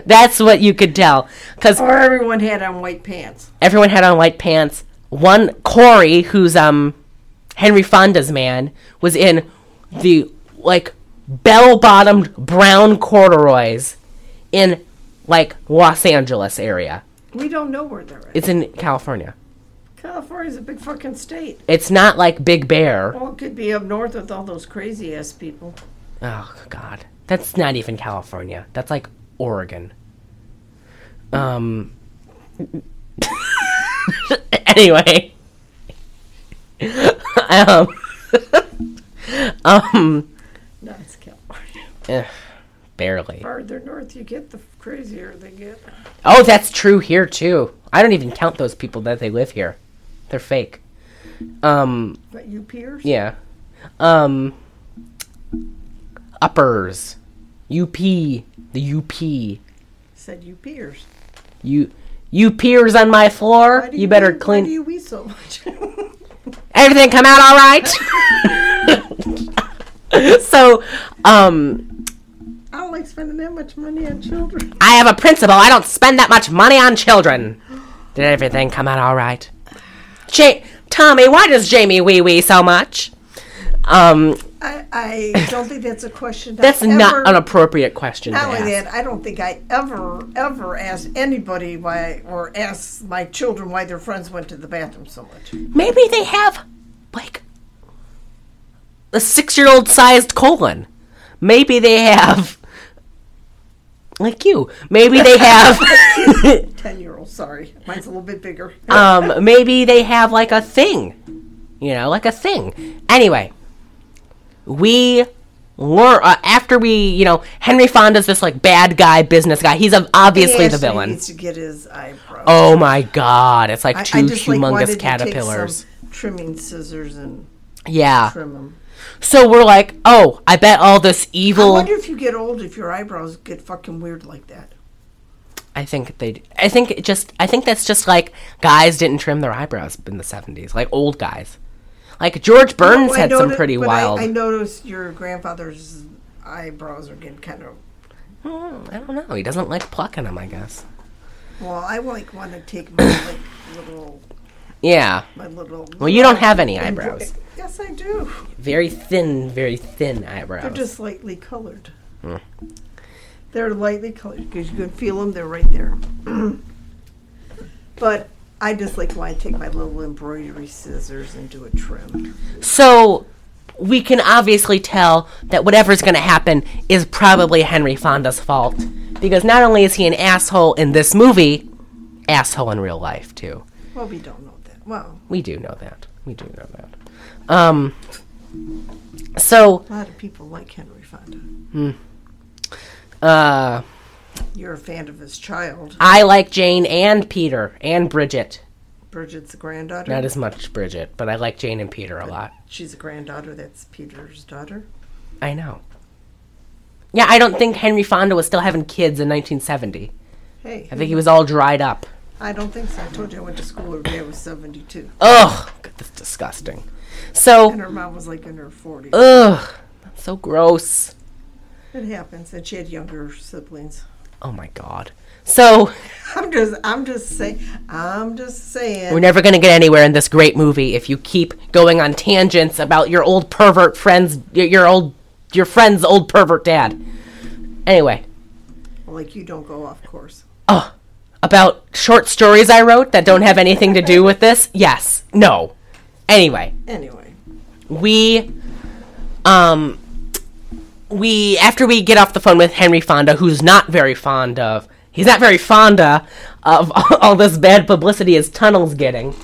That's what you could tell because Or everyone had on white pants. everyone had on white pants. One Corey, who's um Henry Fonda's man, was in the like bell-bottomed brown corduroys in like Los Angeles area. We don't know where they're at. It's in California. California's a big fucking state. It's not like Big Bear. Well, it could be up north with all those crazy ass people. Oh God, that's not even California. That's like Oregon. Um. anyway. um. um. No, it's California. eh, barely. Farther north you get, the crazier they get. Oh, that's true here too. I don't even count those people that they live here. They're fake. Um. But you peers? Yeah. Um. Uppers. UP. The UP. Said you peers. You. You peers on my floor. Do You, better wee- clean. Why do you wee so much? Everything come out all right. so, um, I don't like spending that much money on children. I have a principle. I don't spend that much money on children. Did everything come out all right? Ja- Tommy, why does Jamie wee wee so much? Um, I, I don't think that's a question. that's I not ever- an appropriate question Not only that, I don't think I ever, ever asked anybody why, or asked my children why their friends went to the bathroom so much. Maybe they have, like, a six-year-old sized colon. Maybe they have, like you. Maybe they have. Ten year old, sorry, mine's a little bit bigger. um, maybe they have like a thing, you know, like a thing. Anyway, we learn uh, after we, you know, Henry Fonda's this like bad guy, business guy. He's a, obviously He the villain. Needs to get his eyebrows. Oh my god, it's like two I just like wanted humongous take caterpillars. trimming scissors and Yeah. trim them. So we're like, oh, I bet all this evil. I wonder if you get old if your eyebrows get fucking weird like that. I think they. I think it just. I think that's just like guys didn't trim their eyebrows in the seventies, like old guys. Like George Burns I had some pretty wild. I, I noticed your grandfather's eyebrows are getting kind of. Hmm, I don't know. He doesn't like plucking them. I guess. Well, I like want to take my like little Yeah. my little. Well, you don't have any eyebrows. Yes, I do. Very thin, very thin eyebrows. They're just lightly colored. Hmm. They're lightly colored because you can feel them. They're right there. but I just like when I take my little embroidery scissors and do a trim. So we can obviously tell that whatever's going to happen is probably Henry Fonda's fault because not only is he an asshole in this movie, asshole in real life too. Well, we don't know. Well, We do know that. We do know that. Um. So, a lot of people like Henry Fonda. uh, You're a fan of his child, I like Jane and Peter and Bridget. Bridget's granddaughter. Not as much Bridget, but I like Jane and Peter a lot. She's a granddaughter. That's Peter's daughter. I know. Yeah, I don't think Henry Fonda was still having kids in 1970. Hey, I think he was all dried up. I don't think so. I told you I went to school every day. I was 72. Ugh, that's disgusting. So, And her mom was like in her 40s. ugh, that's so gross. It happens. And she had younger siblings. Oh my god. So, I'm just, I'm just saying, I'm just saying. we're never gonna get anywhere in this great movie if you keep going on tangents about your old pervert friends, your, your old, your friend's old pervert dad. Anyway, like you don't go off course. oh, about short stories I wrote that don't have anything to do with this? Yes. No. Anyway, Anyway, we um we after we get off the phone with Henry Fonda, who's not very fond of he's not very fonda of all this bad publicity his tunnel's getting.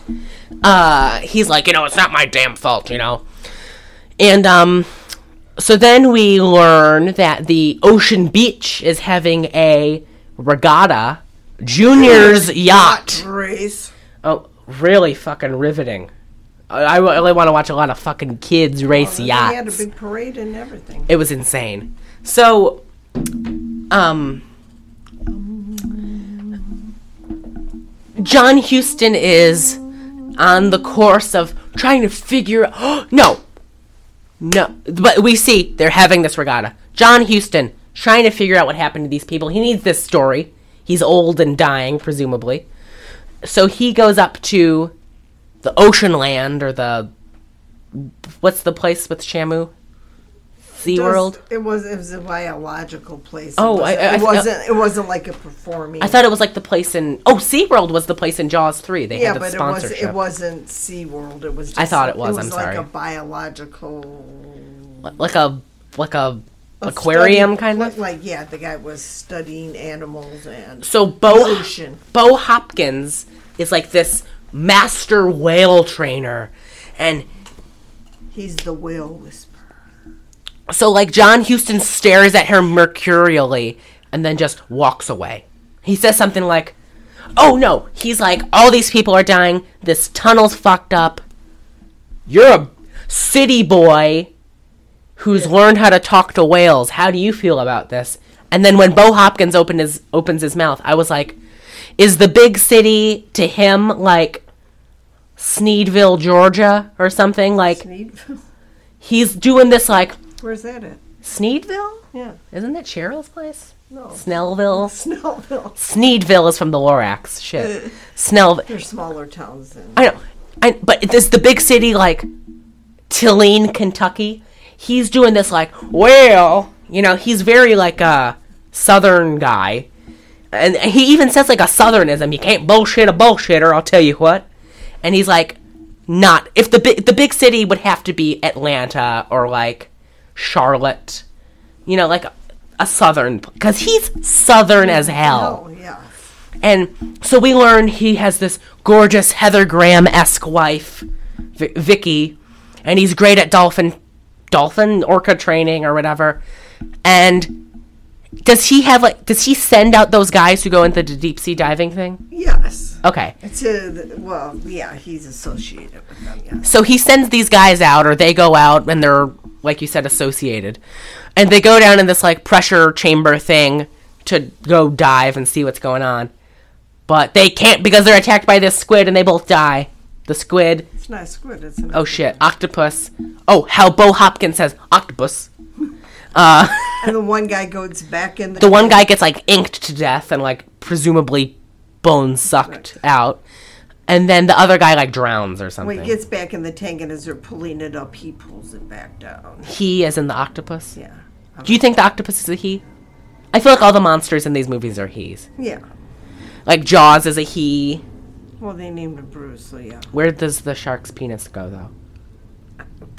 Uh he's like, you know, it's not my damn fault, you know. And um so then we learn that the Ocean Beach is having a regatta juniors yacht. race. Oh, really fucking riveting. I, I really want to watch a lot of fucking kids race yachts. They had a big parade and everything. It was insane. So, um, John Huston is on the course of trying to figure. Oh, no, no, but we see they're having this regatta. John Huston trying to figure out what happened to these people. He needs this story. He's old and dying, presumably. So he goes up to the ocean land or the what's the place with Shamu? SeaWorld? It was it was a biological place. Oh, I- wasn't, I- I- it wasn't. It wasn't like a performing. I thought it was like the place in Oh, SeaWorld was the place in Jaws 3. They yeah, had the sponsorship. Yeah, but it was it wasn't SeaWorld. It was. Just I thought it was, It I'm was like sorry. a biological like a like a aquarium study- kind of. Like yeah, the guy was studying animals and So Bo ocean. Bo Hopkins is like this master whale trainer and he's the whale whisperer. so like John Houston stares at her mercurially and then just walks away. He says something like, "Oh no." He's like, "All these people are dying. This tunnel's fucked up. You're a city boy who's learned how to talk to whales. How do you feel about this?" And then when Bo Hopkins opened his opens his mouth, I was like, "Is the big city to him like Sneedville, Georgia or something like Sneed- he's doing this like Where's that at? Sneedville? Yeah, Isn't that Cheryl's place? no. Snellville. Snellville. Sneedville is from the Lorax. Shit. Uh, Snell. They're smaller towns than. I know. I, but is the big city like Tilleen, Kentucky. He's doing this like, well, you know, he's very like a southern guy. And he even says like a southernism. You can't bullshit a bullshitter, I'll tell you what. And he's like not if the big the big city would have to be Atlanta or like Charlotte. You know, like a, a southern cuz he's southern as hell. Oh yeah. And so we learn he has this gorgeous Heather Graham esque wife, v- Vicky, and he's great at dolphin, dolphin orca training or whatever. And does he have like? Does he send out those guys who go into the deep sea diving thing? Yes. Okay, To the, well, yeah, he's associated with them. Yes. so he sends these guys out, or they go out, and they're like you said, associated, and they go down in this like pressure chamber thing to go dive and see what's going on. But they can't because they're attacked by this squid, and they both die. The squid It's not a squid. It's an. Oh shit, octopus. Oh, how Bo Hopkins says octopus. Uh, and the one guy goes back in the. The one guy gets like inked to death and like presumably bones sucked out. And then the other guy like drowns or something. he gets back in the tank and as they're pulling it up, he pulls it back down. he is in the octopus. Yeah. Do you think the octopus is a he? I feel like all the monsters in these movies are he's. Yeah. Like Jaws is a he. Well, they named him Bruce, so yeah. Where does the shark's penis go though?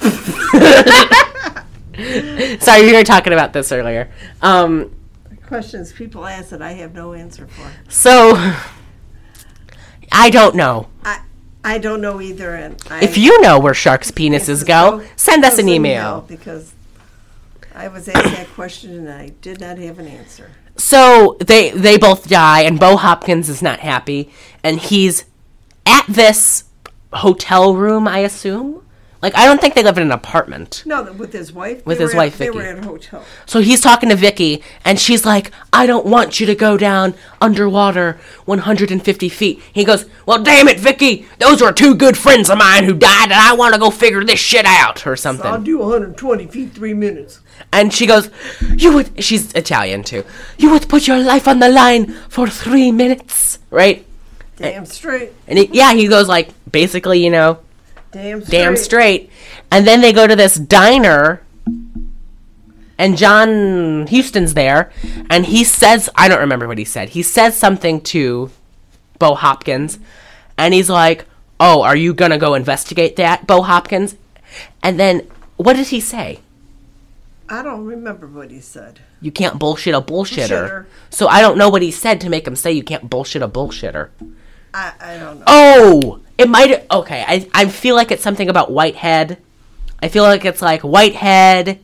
Sorry, we were talking about this earlier. Um, Questions people ask that I have no answer for. so I don't know. I I don't know either, and I, If you know where sharks' penises go, send us an email. because I was asked that question and I did not have an answer. So they they both die, and Bo Hopkins is not happy, and he's at this hotel room, I assume. Like I don't think they live in an apartment. No, with his wife. With his wife, at, They were at a hotel. So he's talking to Vicky, and she's like, "I don't want you to go down underwater 150 feet." He goes, "Well, damn it, Vicky, those were two good friends of mine who died, and I want to go figure this shit out or something." I'll do 120 feet, three minutes. And she goes, You would, she's Italian too. You would put your life on the line for three minutes, right? Damn straight. And he, yeah, he goes like, basically, you know, Damn straight. damn straight. And then they go to this diner, and John Huston's there, and he says, I don't remember what he said. He says something to Bo Hopkins, and he's like, Oh, are you gonna go investigate that, Bo Hopkins? And then, what did he say? I don't remember what he said. You can't bullshit a bullshitter. Bullshitter. So I don't know what he said to make him say you can't bullshit a bullshitter. I, I don't know. Oh, it might. Okay, I I feel like it's something about Whitehead. I feel like it's like Whitehead.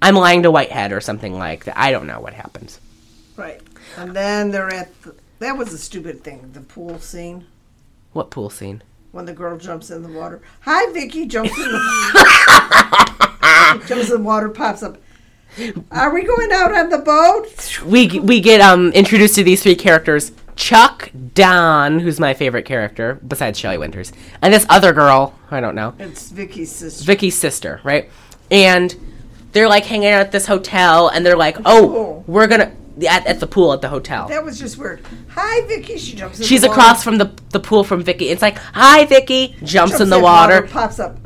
I'm lying to Whitehead or something like that. I don't know what happens. Right. And then they're at the, that was a stupid thing, the pool scene What pool scene? when the girl jumps in the water. Hi, Vicky jumps in the jumps in the water, pops up. Are we going out on the boat? We we get um introduced to these three characters: Chuck, Don, who's my favorite character besides Shelley Winters, and this other girl. I don't know. It's Vicky's sister. Vicky's sister, right? And they're like hanging out at this hotel, and they're like, "Oh, pool. we're gonna at, at the pool at the hotel." That was just weird. Hi, Vicky. She jumps in She's the water. across from the the pool from Vicky. It's like, "Hi, Vicky," jumps, Jumps in the water. pops up.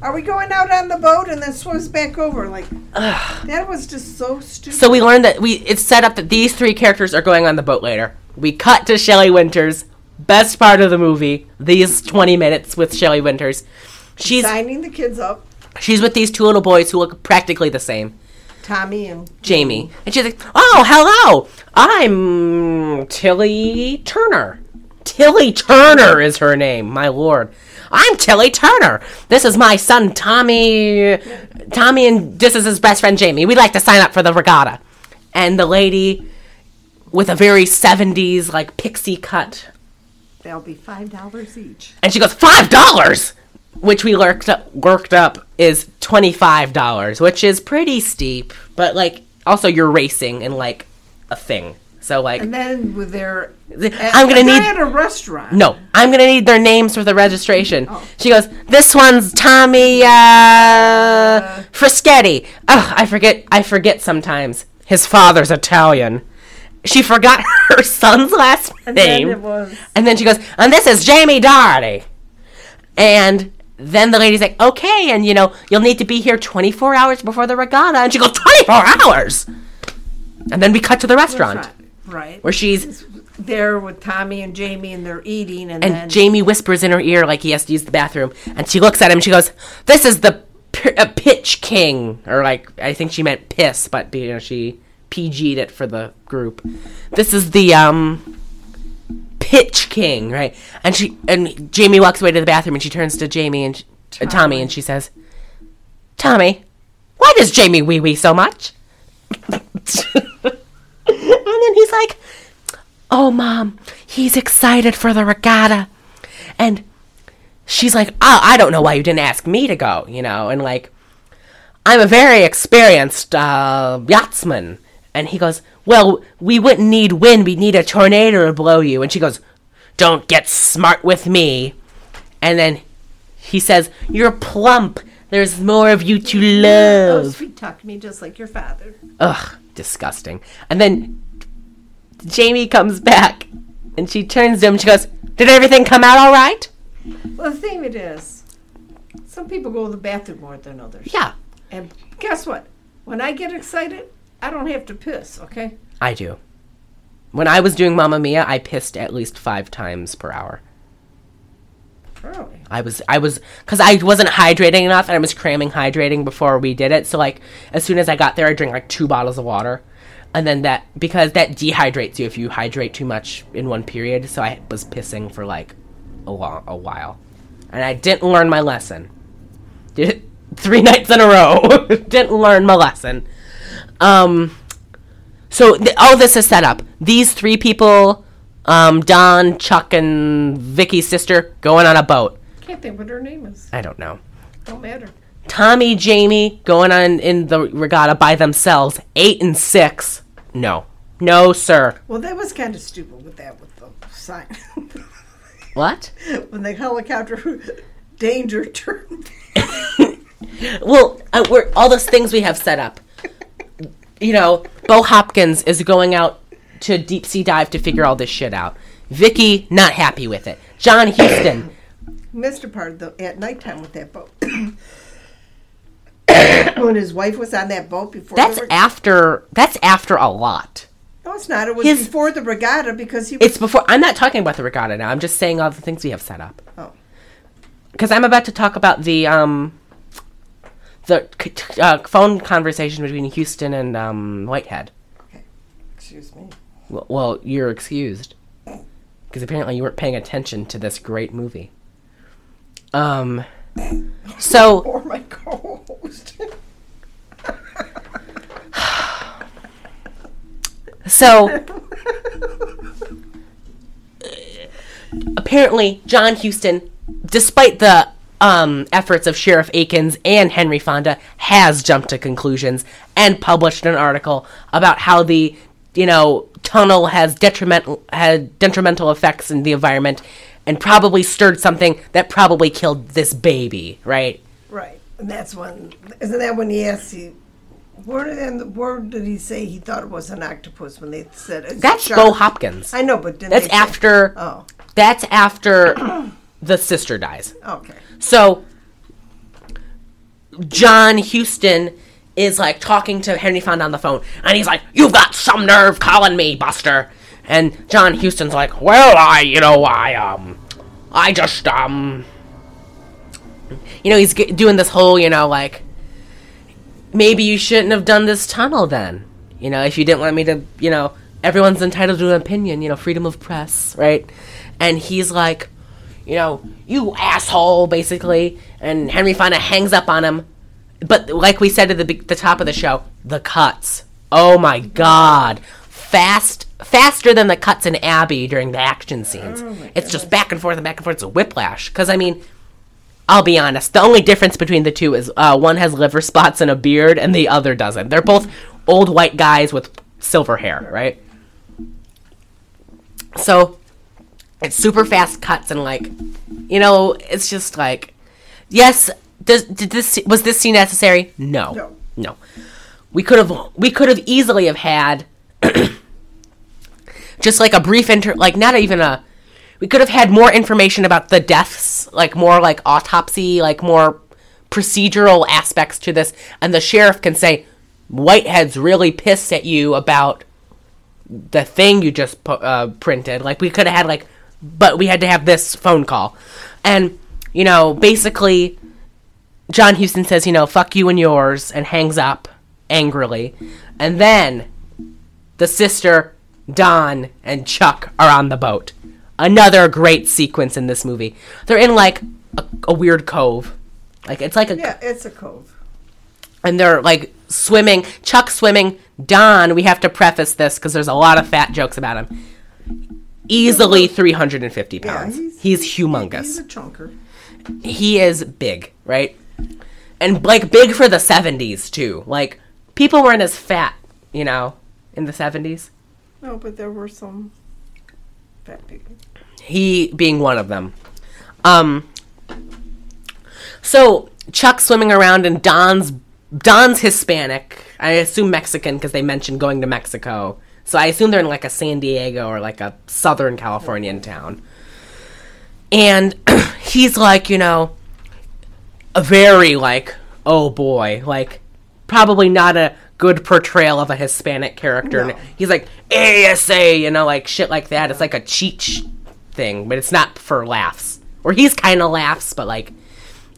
Are we going out on the boat and then swims back over? Like that was just so stupid. So we learned that we it's set up that these three characters are going on the boat later. We cut to Shelley Winters. Best part of the movie, these 20 minutes with Shelley Winters. She's Signing the kids up, she's with these two little boys who look practically the same. Tommy and Jamie. And she's like, "Oh, hello. I'm Tilly Turner. Tilly Turner is her name. My lord. I'm Tilly Turner. This is my son Tommy. Tommy and this is his best friend Jamie. We'd like to sign up for the regatta." And the lady with a very 70s like pixie cut they'll be five dollars each. and she goes, five dollars, which we worked up, worked up is twenty five dollars, which is pretty steep. But like, also you're racing in like a thing, so like, And then with their I'm gonna need at a restaurant. no, I'm gonna need their names for the registration. Oh. She goes, this one's Tommy uh, Frischetti. Oh, I forget, I forget sometimes. His father's Italian. She forgot her son's last And then name. it was And then she goes, and this is Jamie Doherty. And then the lady's like, okay, and you know, you'll need to be here 24 hours before the regatta. And she goes, 24 hours? And then we cut to the restaurant restaurant. Right. where she's, there with Tommy and Jamie and they're eating and, and then Jamie whispers in her ear like he has to use the bathroom. And she looks at him, she goes, this is the p- uh, pitch king. Or like, I think she meant piss, but you know, she PG'd it for the group. This is the, um, pitch king, right? And she and Jamie walks away to the bathroom and she turns to Jamie and uh, Tommy and she says, "Tommy, why does Jamie wee wee so much?" and then he's like, "Oh, mom, he's excited for the regatta," and she's like, "Oh, I don't know why you didn't ask me to go," you know, and like. I'm a very experienced uh, yachtsman. And he goes, Well, we wouldn't need wind, we'd need a tornado to blow you. And she goes, Don't get smart with me. And then he says, You're plump. There's more of you to love. oh, sweet talk me just like your father. Ugh, disgusting. And then Jamie comes back and she turns to him and she goes, Did everything come out all right? Well, the thing it is, some people go to the bathroom more than others. Yeah, And guess what? When I get excited, I don't have to piss. Okay. I do. When I was doing Mamma Mia, I pissed at least five times per hour. Really. I was I was because I wasn't hydrating enough and I was cramming hydrating before we did it. So like as soon as I got there, I drank like two bottles of water, and then that because that dehydrates you if you hydrate too much in one period. So I was pissing for like a long a while, and I didn't learn my lesson. Did it three nights in a row. didn't learn my lesson. Um. So th- all this is set up. These three people, um, Don, Chuck, and Vicky's sister, going on a boat. Can't think what her name is. I don't know. Don't matter. Tommy, Jamie going on in the regatta by themselves, eight and six. No, no, sir. Well, that was kind of stupid with that with the sign. What? when the helicopter danger turned. Well, uh, we're all those things we have set up. You know, Bo Hopkins is going out to deep sea dive to figure all this shit out. Vicky not happy with it. John Huston. Missed a part of the at nighttime with that boat. when his wife was on that boat before. That's the after. That's after a lot. no, it's not. It was his- before the regatta because he. Was, It's before. I'm not talking about the regatta now. I'm just saying all the things we have set up. oh, because I'm about to talk about the um the uh, phone conversation between Huston and um Whitehead. excuse me. Well, well you're excused because apparently you weren't paying attention to this great movie. Um, so Or my co-host. so apparently John Huston, despite the um, efforts of Sheriff Akins and Henry Fonda, has jumped to conclusions and published an article about how the you know tunnel has detrimental had detrimental effects in the environment and probably stirred something that probably killed this baby. Right? right, and that's when. Isn't that when he asked he? Where the word did he say he thought it was an octopus when they said it's That's shark? Bo Hopkins. I know, but didn't That's they say- after. Oh, That's after the sister dies. okay. So John Huston is like talking to Henry Fonda on the phone, and he's like, "You've got some nerve calling me, Buster." And John Huston's like, "Well, I, you know, I um, I just um, you know, he's g- doing this whole, you know, like maybe you shouldn't have done this tunnel then. You know, if you didn't want me to, you know, everyone's entitled to an opinion, you know, freedom of press, right? And he's like, you know, you asshole, basically. And Henry Fonda hangs up on him. But like we said at the, the top of the show, the cuts. Oh my god. Fast, faster than the cuts in Abby during the action scenes. it's just back and forth and back and forth. It's a whiplash. Because, I mean, I'll be honest. The only difference between the two is uh, one has liver spots and a beard, and the other doesn't. They're both old white guys with silver hair, right? So it's super fast cuts and like, you know, it's just like, yes. Does, did this was this scene necessary? No, No. no. We could have we could have easily have had just like a brief inter like not even a we could have had more information about the deaths like more like autopsy like more procedural aspects to this and the sheriff can say whitehead's really pissed at you about the thing you just uh, printed like we could have had like but we had to have this phone call and you know basically john huston says you know fuck you and yours and hangs up angrily and then the sister, Don, and Chuck are on the boat. Another great sequence in this movie. They're in like a, a weird cove. Like it's like a Yeah, it's a cove. and they're like swimming. Chuck swimming. Don, we have to preface this because there's a lot of fat jokes about him. Easily 350 Yeah, pounds. he's, he's, humongous He's a chunker. he is big, right? And like big for the 70s too. Like people weren't as fat, you know, in the 70s. No, but there were some fat people. He being one of them. Um So Chuck swimming around and Don's Don's Hispanic. I assume Mexican because they mentioned going to Mexico. So I assume they're in like a San Diego or like a Southern Californian town. And he's like, you know, a very like, oh boy, like probably not a good portrayal of a Hispanic character. No. He's like ASA, you know, like shit like that. It's like a cheat thing, but it's not for laughs. Or he's kind of laughs, but like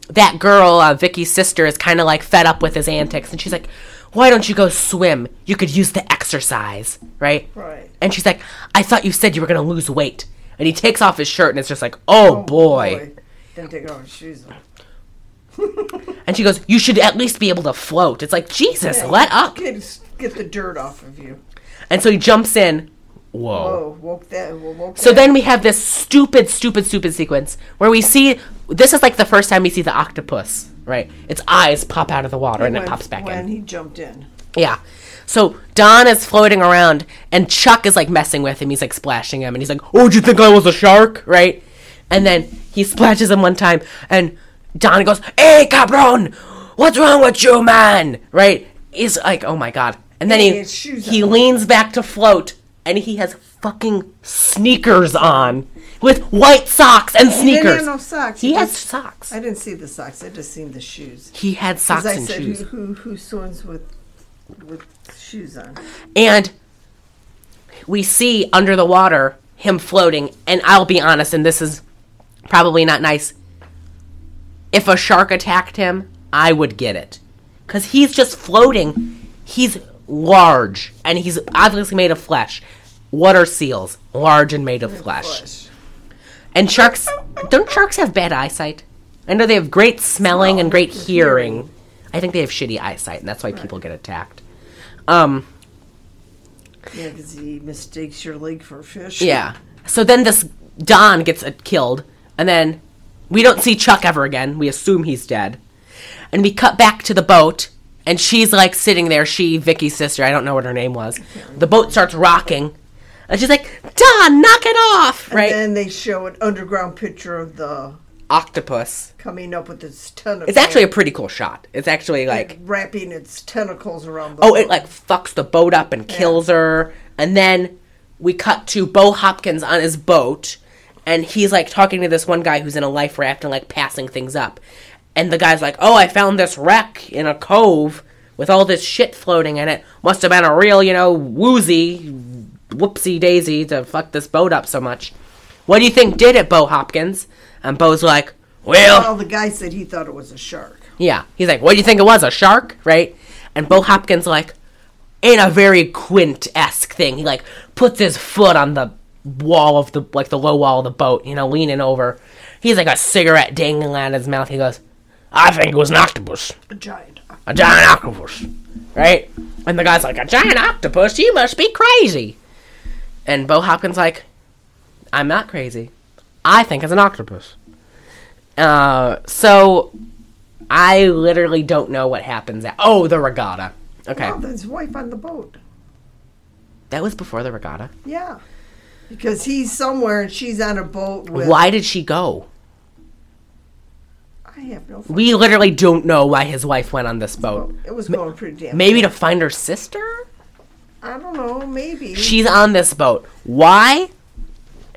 that girl, uh, Vicky's sister, is kind of like fed up with his antics, and she's like, "Why don't you go swim? You could use the exercise, right?" Right. And she's like, "I thought you said you were gonna lose weight." And he takes off his shirt, and it's just like, "Oh, oh boy. Then take off his shoes. And she goes, "You should at least be able to float." It's like, Jesus, let up. Get, get the dirt off of you. And so he jumps in. Whoa. Oh, woke that. Woke So that. then we have this stupid, stupid, stupid sequence where we see this is like the first time we see the octopus, right? Its eyes pop out of the water and it pops back when in. he jumped in. Yeah. So Don is floating around and Chuck is like messing with him. He's like splashing him and he's like, Oh, did you think I was a shark? Right? And then he splashes him one time and Don goes, Hey, cabron! What's wrong with you, man? Right? He's like, Oh my god. And then He he, he leans back to float and he has fucking sneakers on with white socks and He sneakers. no socks. He has just- socks. I didn't see the socks. I just seen the shoes. He had socks I and said, shoes. who, who who swims with with shoes on? And we see under the water him floating. And I'll be honest, and this is probably not nice. If a shark attacked him, I would get it. Because he's just floating. He's large. And he's obviously made of flesh. What are seals? Large and made of flesh. Flesh. And sharks. Don't sharks have bad eyesight? I know they have great smelling and great hearing. I think they have shitty eyesight, and that's why people get attacked. Um. Yeah, because he mistakes your leg for a fish. Yeah. So then this Don gets uh, killed, and then we don't see Chuck ever again. We assume he's dead. And we cut back to the boat, and she's like sitting there. She, Vicky's sister, I don't know what her name was. The boat starts rocking, and she's like, "Don, knock it off!" And Right? then they show an underground picture of the Octopus. coming up with its tentacles. It's actually a pretty cool shot. It's actually like, wrapping its tentacles around the oh, boat. it like fucks the boat up and kills her, and then we cut to Bo Hopkins on his boat, and he's like talking to this one guy who's in a life raft and like passing things up. And the guy's like, "Oh, I found this wreck in a cove with all this shit floating in it. Must have been a real, you know, woozy, whoopsie daisy to fuck this boat up so much. What do you think did it, Bo Hopkins?" And Bo's like, "Well, Well, the guy said he thought it was a shark. yeah." He's like, "What do you think it was? A shark?" Right? And Bo Hopkins like, in a very Quint esque thing, he like puts his foot on the wall of the like the low wall of the boat, you know, leaning over. He's like a cigarette dangling out of his mouth. He goes, "I think it was an octopus." A giant. a giant octopus, right? And the guy's like, a giant octopus? You must be crazy. And Bo Hopkins like, I'm not crazy. I think it's an octopus. Uh, so I literally don't know what happens. At, oh, the regatta. Okay, Oh, his wife on the boat. that was before the regatta. Yeah. Because he's somewhere and she's on a boat with. Why did she go? I have no. We literally don't know why his wife went on this boat. It was going pretty damn. Maybe to find her sister. I don't know. Maybe. She's on this boat. Why?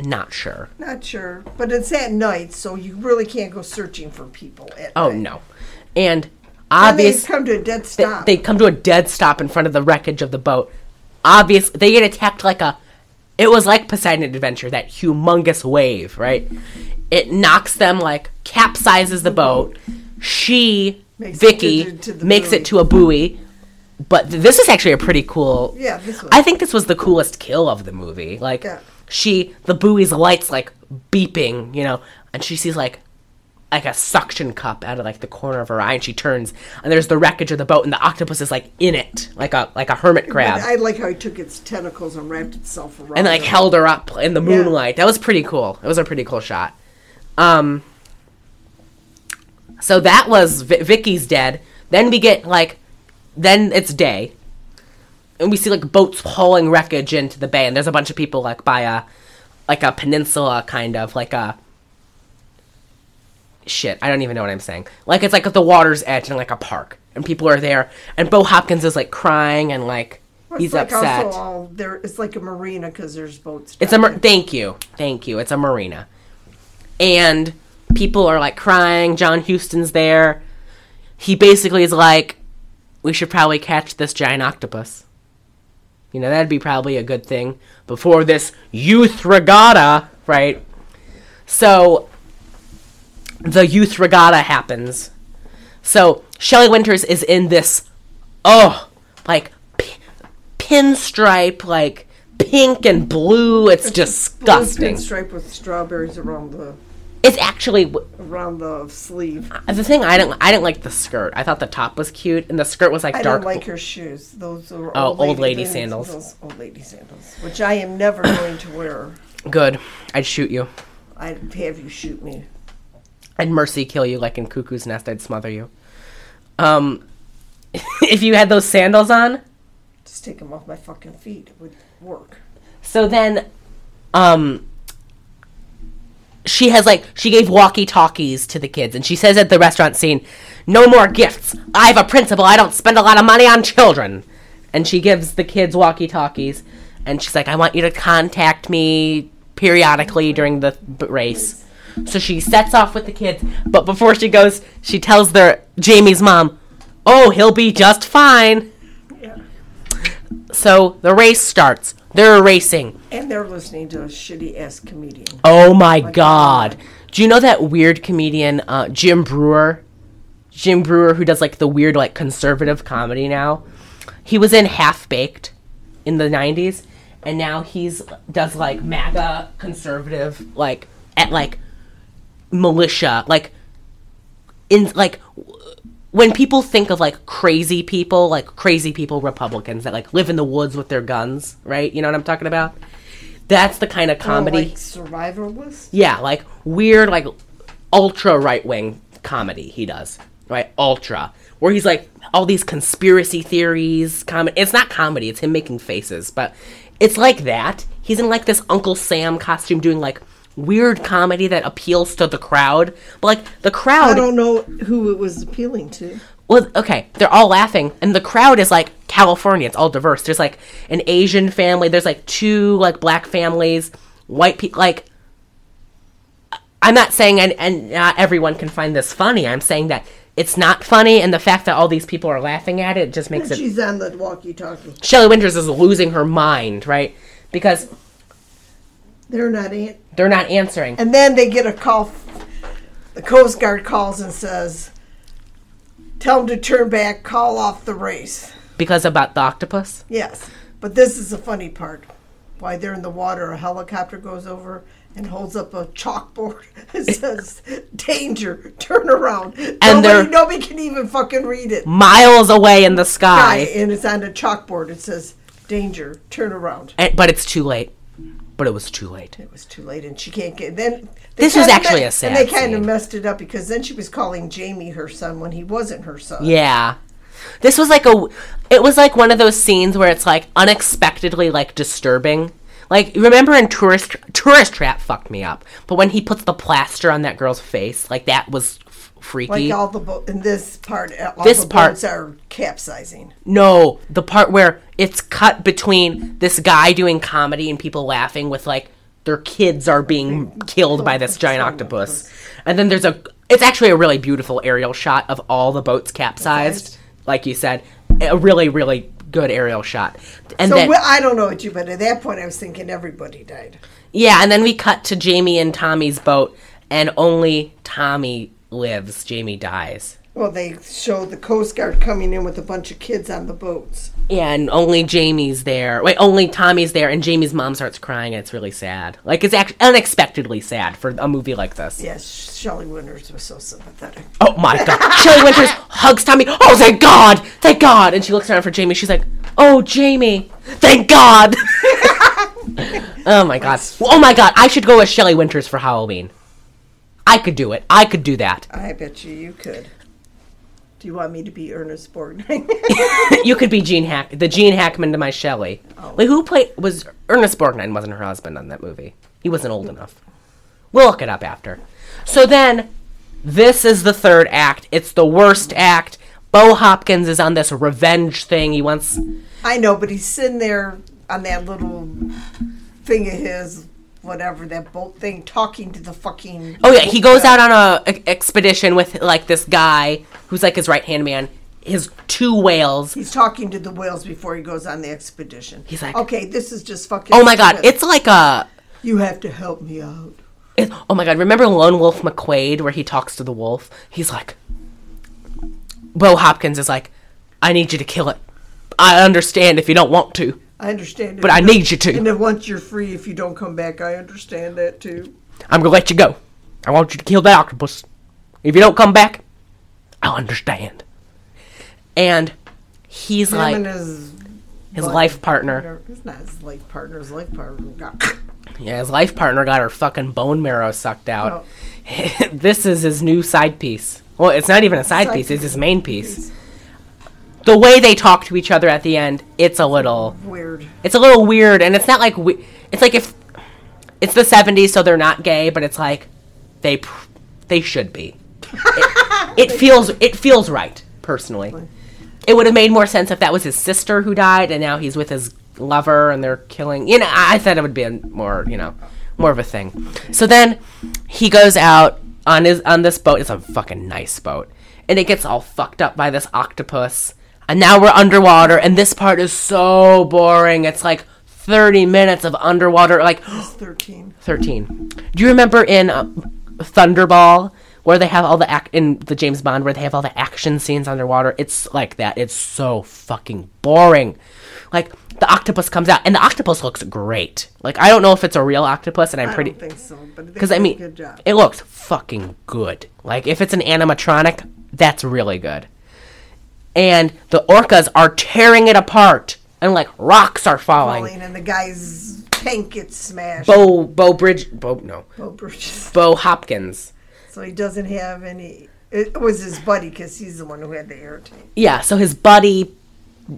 Not sure. Not sure, but it's at night, so you really can't go searching for people at Oh night. no. And And they come to a dead stop. they come to a dead stop in front of the wreckage of the boat. Obvious they get attacked like a it was like Poseidon Adventure, that humongous wave, right? It knocks them like capsizes the boat. She Makes it Vicky to to the makes buoy. it to a buoy. But th- this is actually a pretty cool yeah, this one. I think this was the coolest kill of the movie. Like Yeah. she the buoy's lights like beeping, you know, and she sees like like a suction cup out of like the corner of her eye and she turns and there's the wreckage of the boat and the octopus is like in it like a like a hermit But crab I like how he took its tentacles and wrapped itself around. and like her. held her up in the Yeah. moonlight that was pretty cool it was a pretty cool shot um so that was v- vicky's dead then we get like then it's day and we see like boats hauling wreckage into the bay and there's a bunch of people like by a like a peninsula kind of like a shit i don't even know what i'm saying like it's like at the water's edge in like a park and people are there and bo hopkins is like crying and like It's he's like upset Also all there, it's like a marina because there's boats. it's a mar- thank you, thank you. It's a marina, and people are like crying. John Huston's there. He basically is like, "We should probably catch this giant octopus." You know, that'd be probably a good thing before this youth regatta, right? So, the youth regatta happens. So Shelley Winters is in this, oh, like pi- pinstripe, like pink and blue. It's Blue disgusting. pinstripe with strawberries around the It's actually around the sleeve. the thing. I didn't. I didn't like the skirt. I thought the top was cute, and the skirt was like I dark. don't like her shoes. Those are Oh, old lady things, sandals. Those old lady sandals, which I am never going to wear. Good. I'd shoot you. I'd have you shoot me. I'd mercy kill you like in Cuckoo's Nest. I'd smother you. Um, if you had those sandals on. Just take them off my fucking feet. It would work. So then, um, she has like she gave walkie talkies to the kids, and she says at the restaurant scene, "No more gifts. I have a principle. I don't spend a lot of money on children." And she gives the kids walkie talkies, and she's like, "I want you to contact me periodically during the race." So she sets off with the kids, but before she goes, she tells their Jamie's mom, "Oh, he'll be just fine." Yeah. So the race starts. They're racing. And they're listening to a shitty ass comedian. Oh my god. God. Do you know that weird comedian uh, Jim Breuer? Jim Breuer who does like the weird like conservative comedy now. He was in Half Baked in the 90s and now he's does like MAGA conservative like at like militia like in like when people think of like crazy people, like crazy people Republicans that like live in the woods with their guns, right? You know what I'm talking about? That's the kind of comedy. Oh, like survivalist. Yeah, like weird, like ultra right wing comedy he does, right? Ultra, where he's like all these conspiracy theories. Comedy. It's not comedy. It's him making faces, but it's like that. He's in like this Uncle Sam costume, doing like weird comedy that appeals to the crowd. But like the crowd, I don't know who it was appealing to. well, okay, they're all laughing, and the crowd is like California. It's all diverse. There's like an Asian family. There's like two like black families, white people. Like, I'm not saying and, and not everyone can find this funny. I'm saying that it's not funny, and the fact that all these people are laughing at it just makes it. She's on the walkie-talkie. Shelley Winters is losing her mind, right? Because They're not in. they're not answering. And then they get a call. The Coast Guard calls and says, "Tell them to turn back. Call off the race." Because about the octopus? Yes, but this is the funny part. Why they're in the water, a helicopter goes over and holds up a chalkboard. It says, "Danger! Turn around." And nobody, nobody can even fucking read it. Miles away in the sky. and it's on the chalkboard. It says, "Danger! Turn around." And- but it's too late. But it was too late. It was too late, and she can't get. Then This was actually me- a sad And they kind of messed it up because then she was calling Jamie her son when he wasn't her son. Yeah. This was like a it was like one of those scenes where it's like unexpectedly like disturbing. Like remember in tourist tourist trap fucked me up. But when he puts the plaster on that girl's face, like that was freaky. Like all the bo- in this part, all This the part- boats are capsizing. no, the part where it's cut between this guy doing comedy and people laughing with like their kids are being killed by this giant octopus. And then there's a it's actually a really beautiful aerial shot of all the boats capsized, like you said. A really really good aerial shot. And So then well, I don't know what you, but at that point, I was thinking everybody died. Yeah, and then we cut to Jamie and Tommy's boat, and only Tommy lives. Jamie dies. Well, they show the Coast Guard coming in with a bunch of kids on the boats. Yeah, and only Jamie's there. Wait, only Tommy's there, and Jamie's mom starts crying, and it's really sad. Like, it's act- unexpectedly sad for a movie like this. Yes, Shelley Winters was so sympathetic. Oh my god. Shelley Winters hugs Tommy. Oh, thank God! Thank God! And she looks around for Jamie. She's like, Oh, Jamie! Thank God! oh my god. Oh my god, I should go with Shelley Winters for Halloween. I could do it. I could do that. I bet you you could. Do you want me to be Ernest Borgnine? you could be Gene Hack, the Gene Hackman to my Shelley. Oh. Wait, who played was Ernest Borgnine? Wasn't her husband on that movie? He wasn't old enough. We'll look it up after. So then, this is the third act. It's the worst act. Bo Hopkins is on this revenge thing. He wants. I know, but he's sitting there on that little thing of his, whatever, that boat thing, talking to the fucking. Oh yeah, he goes out on a, e- expedition with like this guy who's like his right hand man. His two whales. He's talking to the whales before he goes on the expedition. He's like- okay, this is just fucking. Oh my god, it's like a. You have to help me out. It, oh my god, remember Lone Wolf McQuade where he talks to the wolf? He's like Bo Hopkins is like, I need you to kill it. I understand if you don't want to, I understand. but I need you to. And then once you're free, if you don't come back, I understand that too. I'm gonna let you go. I want you to kill that octopus. If you don't come back, I'll understand. And he's Him like and his his buddy- life partner. It's not his life partner. His life partner got. Yeah, his life partner got her fucking bone marrow sucked out. Oh. this is his new side piece. Well, it's not even a side, Side piece, it's his main piece. The way they talk to each other at the end, it's a little Weird. it's a little weird and it's not like we, it's like if it's the 70s so they're not gay, but it's like they pr- they should be. It, it feels it feels right, personally. It would have made more sense if that was his sister who died and now he's with his lover and they're killing. You know, I thought it would be a more, you know, more of a thing. So then he goes out on his on this boat. It's a fucking nice boat. And it gets all fucked up by this octopus. And now we're underwater and this part is so boring. It's like 30 minutes of underwater like He's 13. 13. Do you remember in uh, Thunderball where they have all the ac- in the James Bond where they have all the action scenes underwater? It's like that. It's so fucking boring. Like the octopus comes out and the octopus looks great. Like I don't know if it's a real octopus and I'm I pretty don't think so, but because I mean good job. it looks fucking good. Like if it's an animatronic, that's really good. And the orcas are tearing it apart and like rocks are falling. Falling, and the guy's tank gets smashed. Bo Bo Bridge Bo no Bo Bridges. Bo Hopkins. So he doesn't have any. It was his buddy because he's the one who had the air tank. Yeah, so his buddy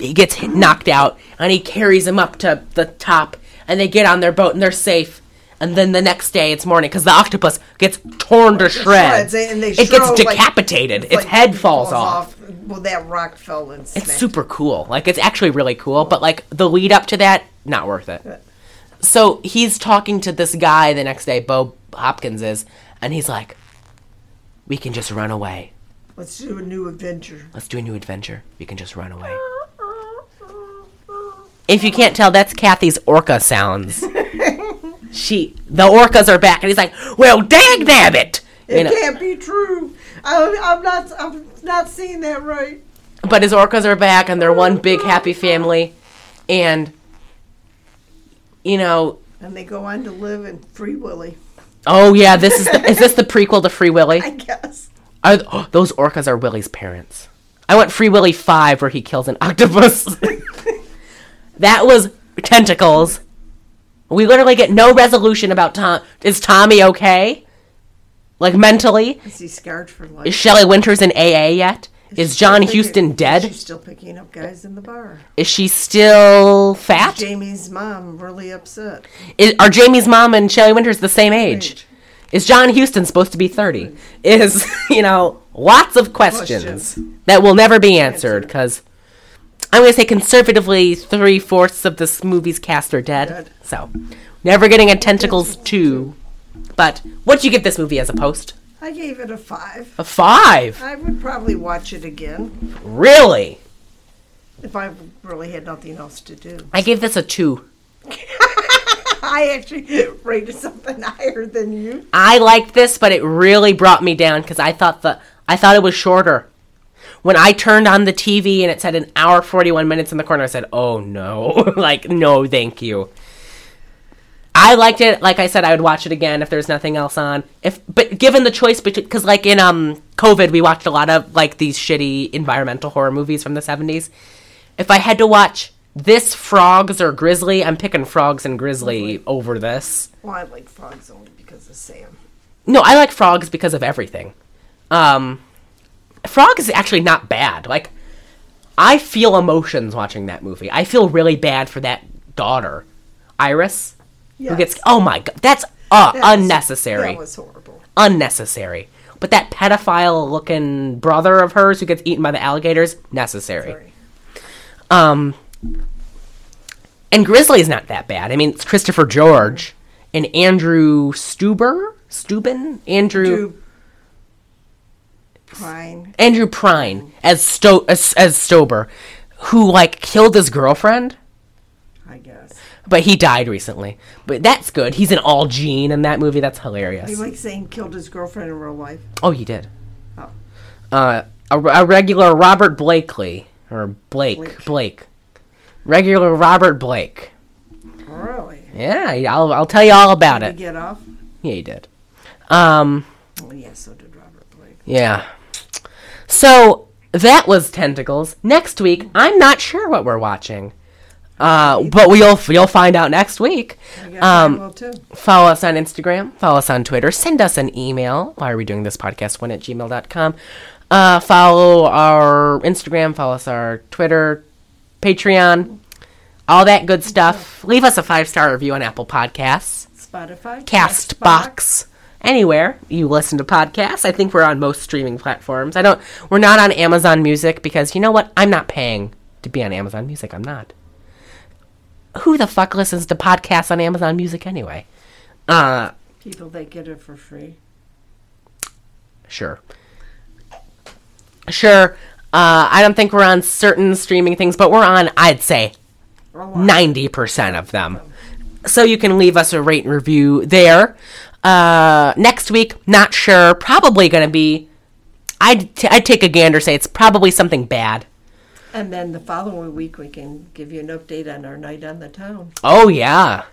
he gets hit, knocked out, and he carries him up to the top, and they get on their boat and they're safe. And then the next day it's morning because the octopus gets torn to shreds. Shreds, and they it gets show, like- decapitated. It's its like head falls, off. Well, that rock fell and It's super cool. Like it's actually really cool, but like the lead up to that, not worth it. So he's talking to this guy the next day, Bo Hopkins is, and he's like, we can just run away. Let's do a new adventure. Let's do a new adventure. We can just run away. If you can't tell, that's Kathy's orca sounds. she, the orcas are back, and he's like, "Well, dang nabbit!" It You know, can't be true. I, I'm not. I'm not seeing that right. but his orcas are back, and they're one big happy family, and you know, And they go on to live in Free Willy. oh yeah, this is the, is this the prequel to Free Willy? I guess. Are, oh, those orcas are Willy's parents. I went Free Willy five, where he kills an octopus. that was tentacles. We literally get no resolution about Tom. Is Tommy okay? Like mentally? Is he scarred for life? Is Shelley Winters in AA yet? Is she John Huston picking- Is she dead? still picking up guys in the bar? Is she still fat? Jamie's mom really upset. Is, are Jamie's mom and Shelley Winters the same age? Age. Is John Huston supposed to be 30? Is, you know, lots of questions, Questions. that will never be answered because I'm going to say conservatively three fourths of this movie's cast are dead. Dead. So, never getting a Tentacles 2. But what'd you give this movie as a post? I gave it a five. A five? I would probably watch it again Really? if I really had nothing else to do. I gave this a two. I actually rated something higher than you. I liked this, but it really brought me down because I thought the I thought it was shorter. When I turned on the TV and it said an hour forty one minutes in the corner, I said, "Oh no, like no, thank you." I liked it. Like I said, I would watch it again if there's nothing else on. If but given the choice between, because like in um COVID, we watched a lot of like these shitty environmental horror movies from the seventies. If I had to watch this Frogs or Grizzly, I'm picking Frogs and Grizzly over this. Well, I like frogs only because of Sam. No, I like frogs because of everything. Um, Frog is actually not bad. Like, I feel emotions watching that movie. I feel really bad for that daughter, Iris, Yes. who gets. Oh my god, that's uh, That was- unnecessary. That was horrible. unnecessary. But that pedophile-looking brother of hers who gets eaten by the alligators, necessary. Sorry. Um, and Grizzly's not that bad. I mean, it's Christopher George and Andrew Stuber, Steuben, Andrew. Prine. Andrew Prine as Sto as, as Stober, who like killed his girlfriend, I guess. But he died recently. But that's good. He's an all Gene in that movie. That's hilarious. He like saying killed his girlfriend in real life. Oh, he did. Oh. Uh, a, a regular Robert Blakely or Blake Blake. Blake, regular Robert Blake. Really? Yeah, I'll I'll tell you all about Did it. he get off? Yeah, he did. Um, Oh, yeah, so did Robert Blake. yeah. So that was tentacles. Next week, I'm not sure what we're watching. Uh, but we'll you'll find out next week. I guess I Um, too. follow us on Instagram, follow us on Twitter, send us an email. Why are we doing this podcast? One at gmail.com. Uh, follow our Instagram, follow us our Twitter, Patreon, all that good stuff. Leave us a five star review on Apple Podcasts, Spotify. Castbox, anywhere you listen to podcasts. I think we're on most streaming platforms. I don't. We're not on Amazon Music because you know what? I'm not paying to be on Amazon Music. I'm not. Who the fuck listens to podcasts on Amazon Music anyway? Uh, People that get it for free. Sure. Sure. Uh, I don't think we're on certain streaming things, but we're on, I'd say, 90% of them. So you can leave us a rate and review there. Uh, next week, not sure. Probably going to be, I'd, t- I'd take a gander, say it's probably something bad. And then the following week, we can give you an update on our night on the town. Oh, yeah.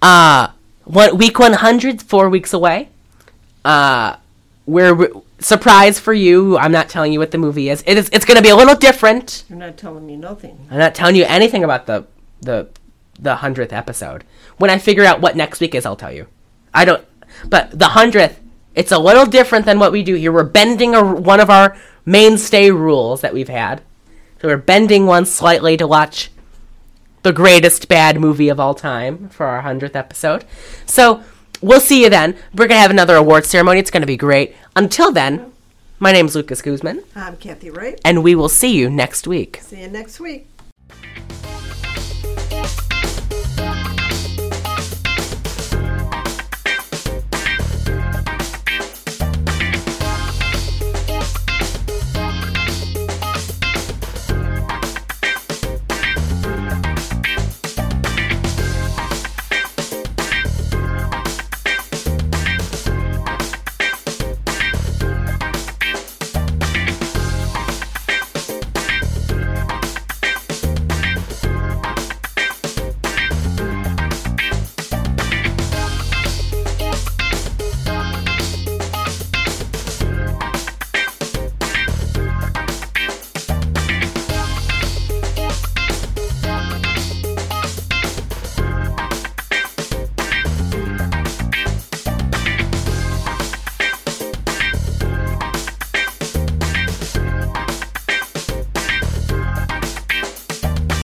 Uh, what, week 100, four weeks away. Uh, we're, surprise for you. I'm not telling you what the movie is. It is it's going to be a little different. You're not telling me nothing. I'm not telling you anything about the the the hundredth episode. When I figure out what next week is, I'll tell you. I don't. But the hundredth, it's a little different than what we do here. We're bending a, one of our mainstay rules that we've had. So we're bending one slightly to watch the greatest bad movie of all time for our hundredth episode. So we'll see you then. We're gonna have another award ceremony. It's gonna be great. Until then, my name's Lucas Guzman, I'm Kathy Wright. and we will see you next week. See you next week.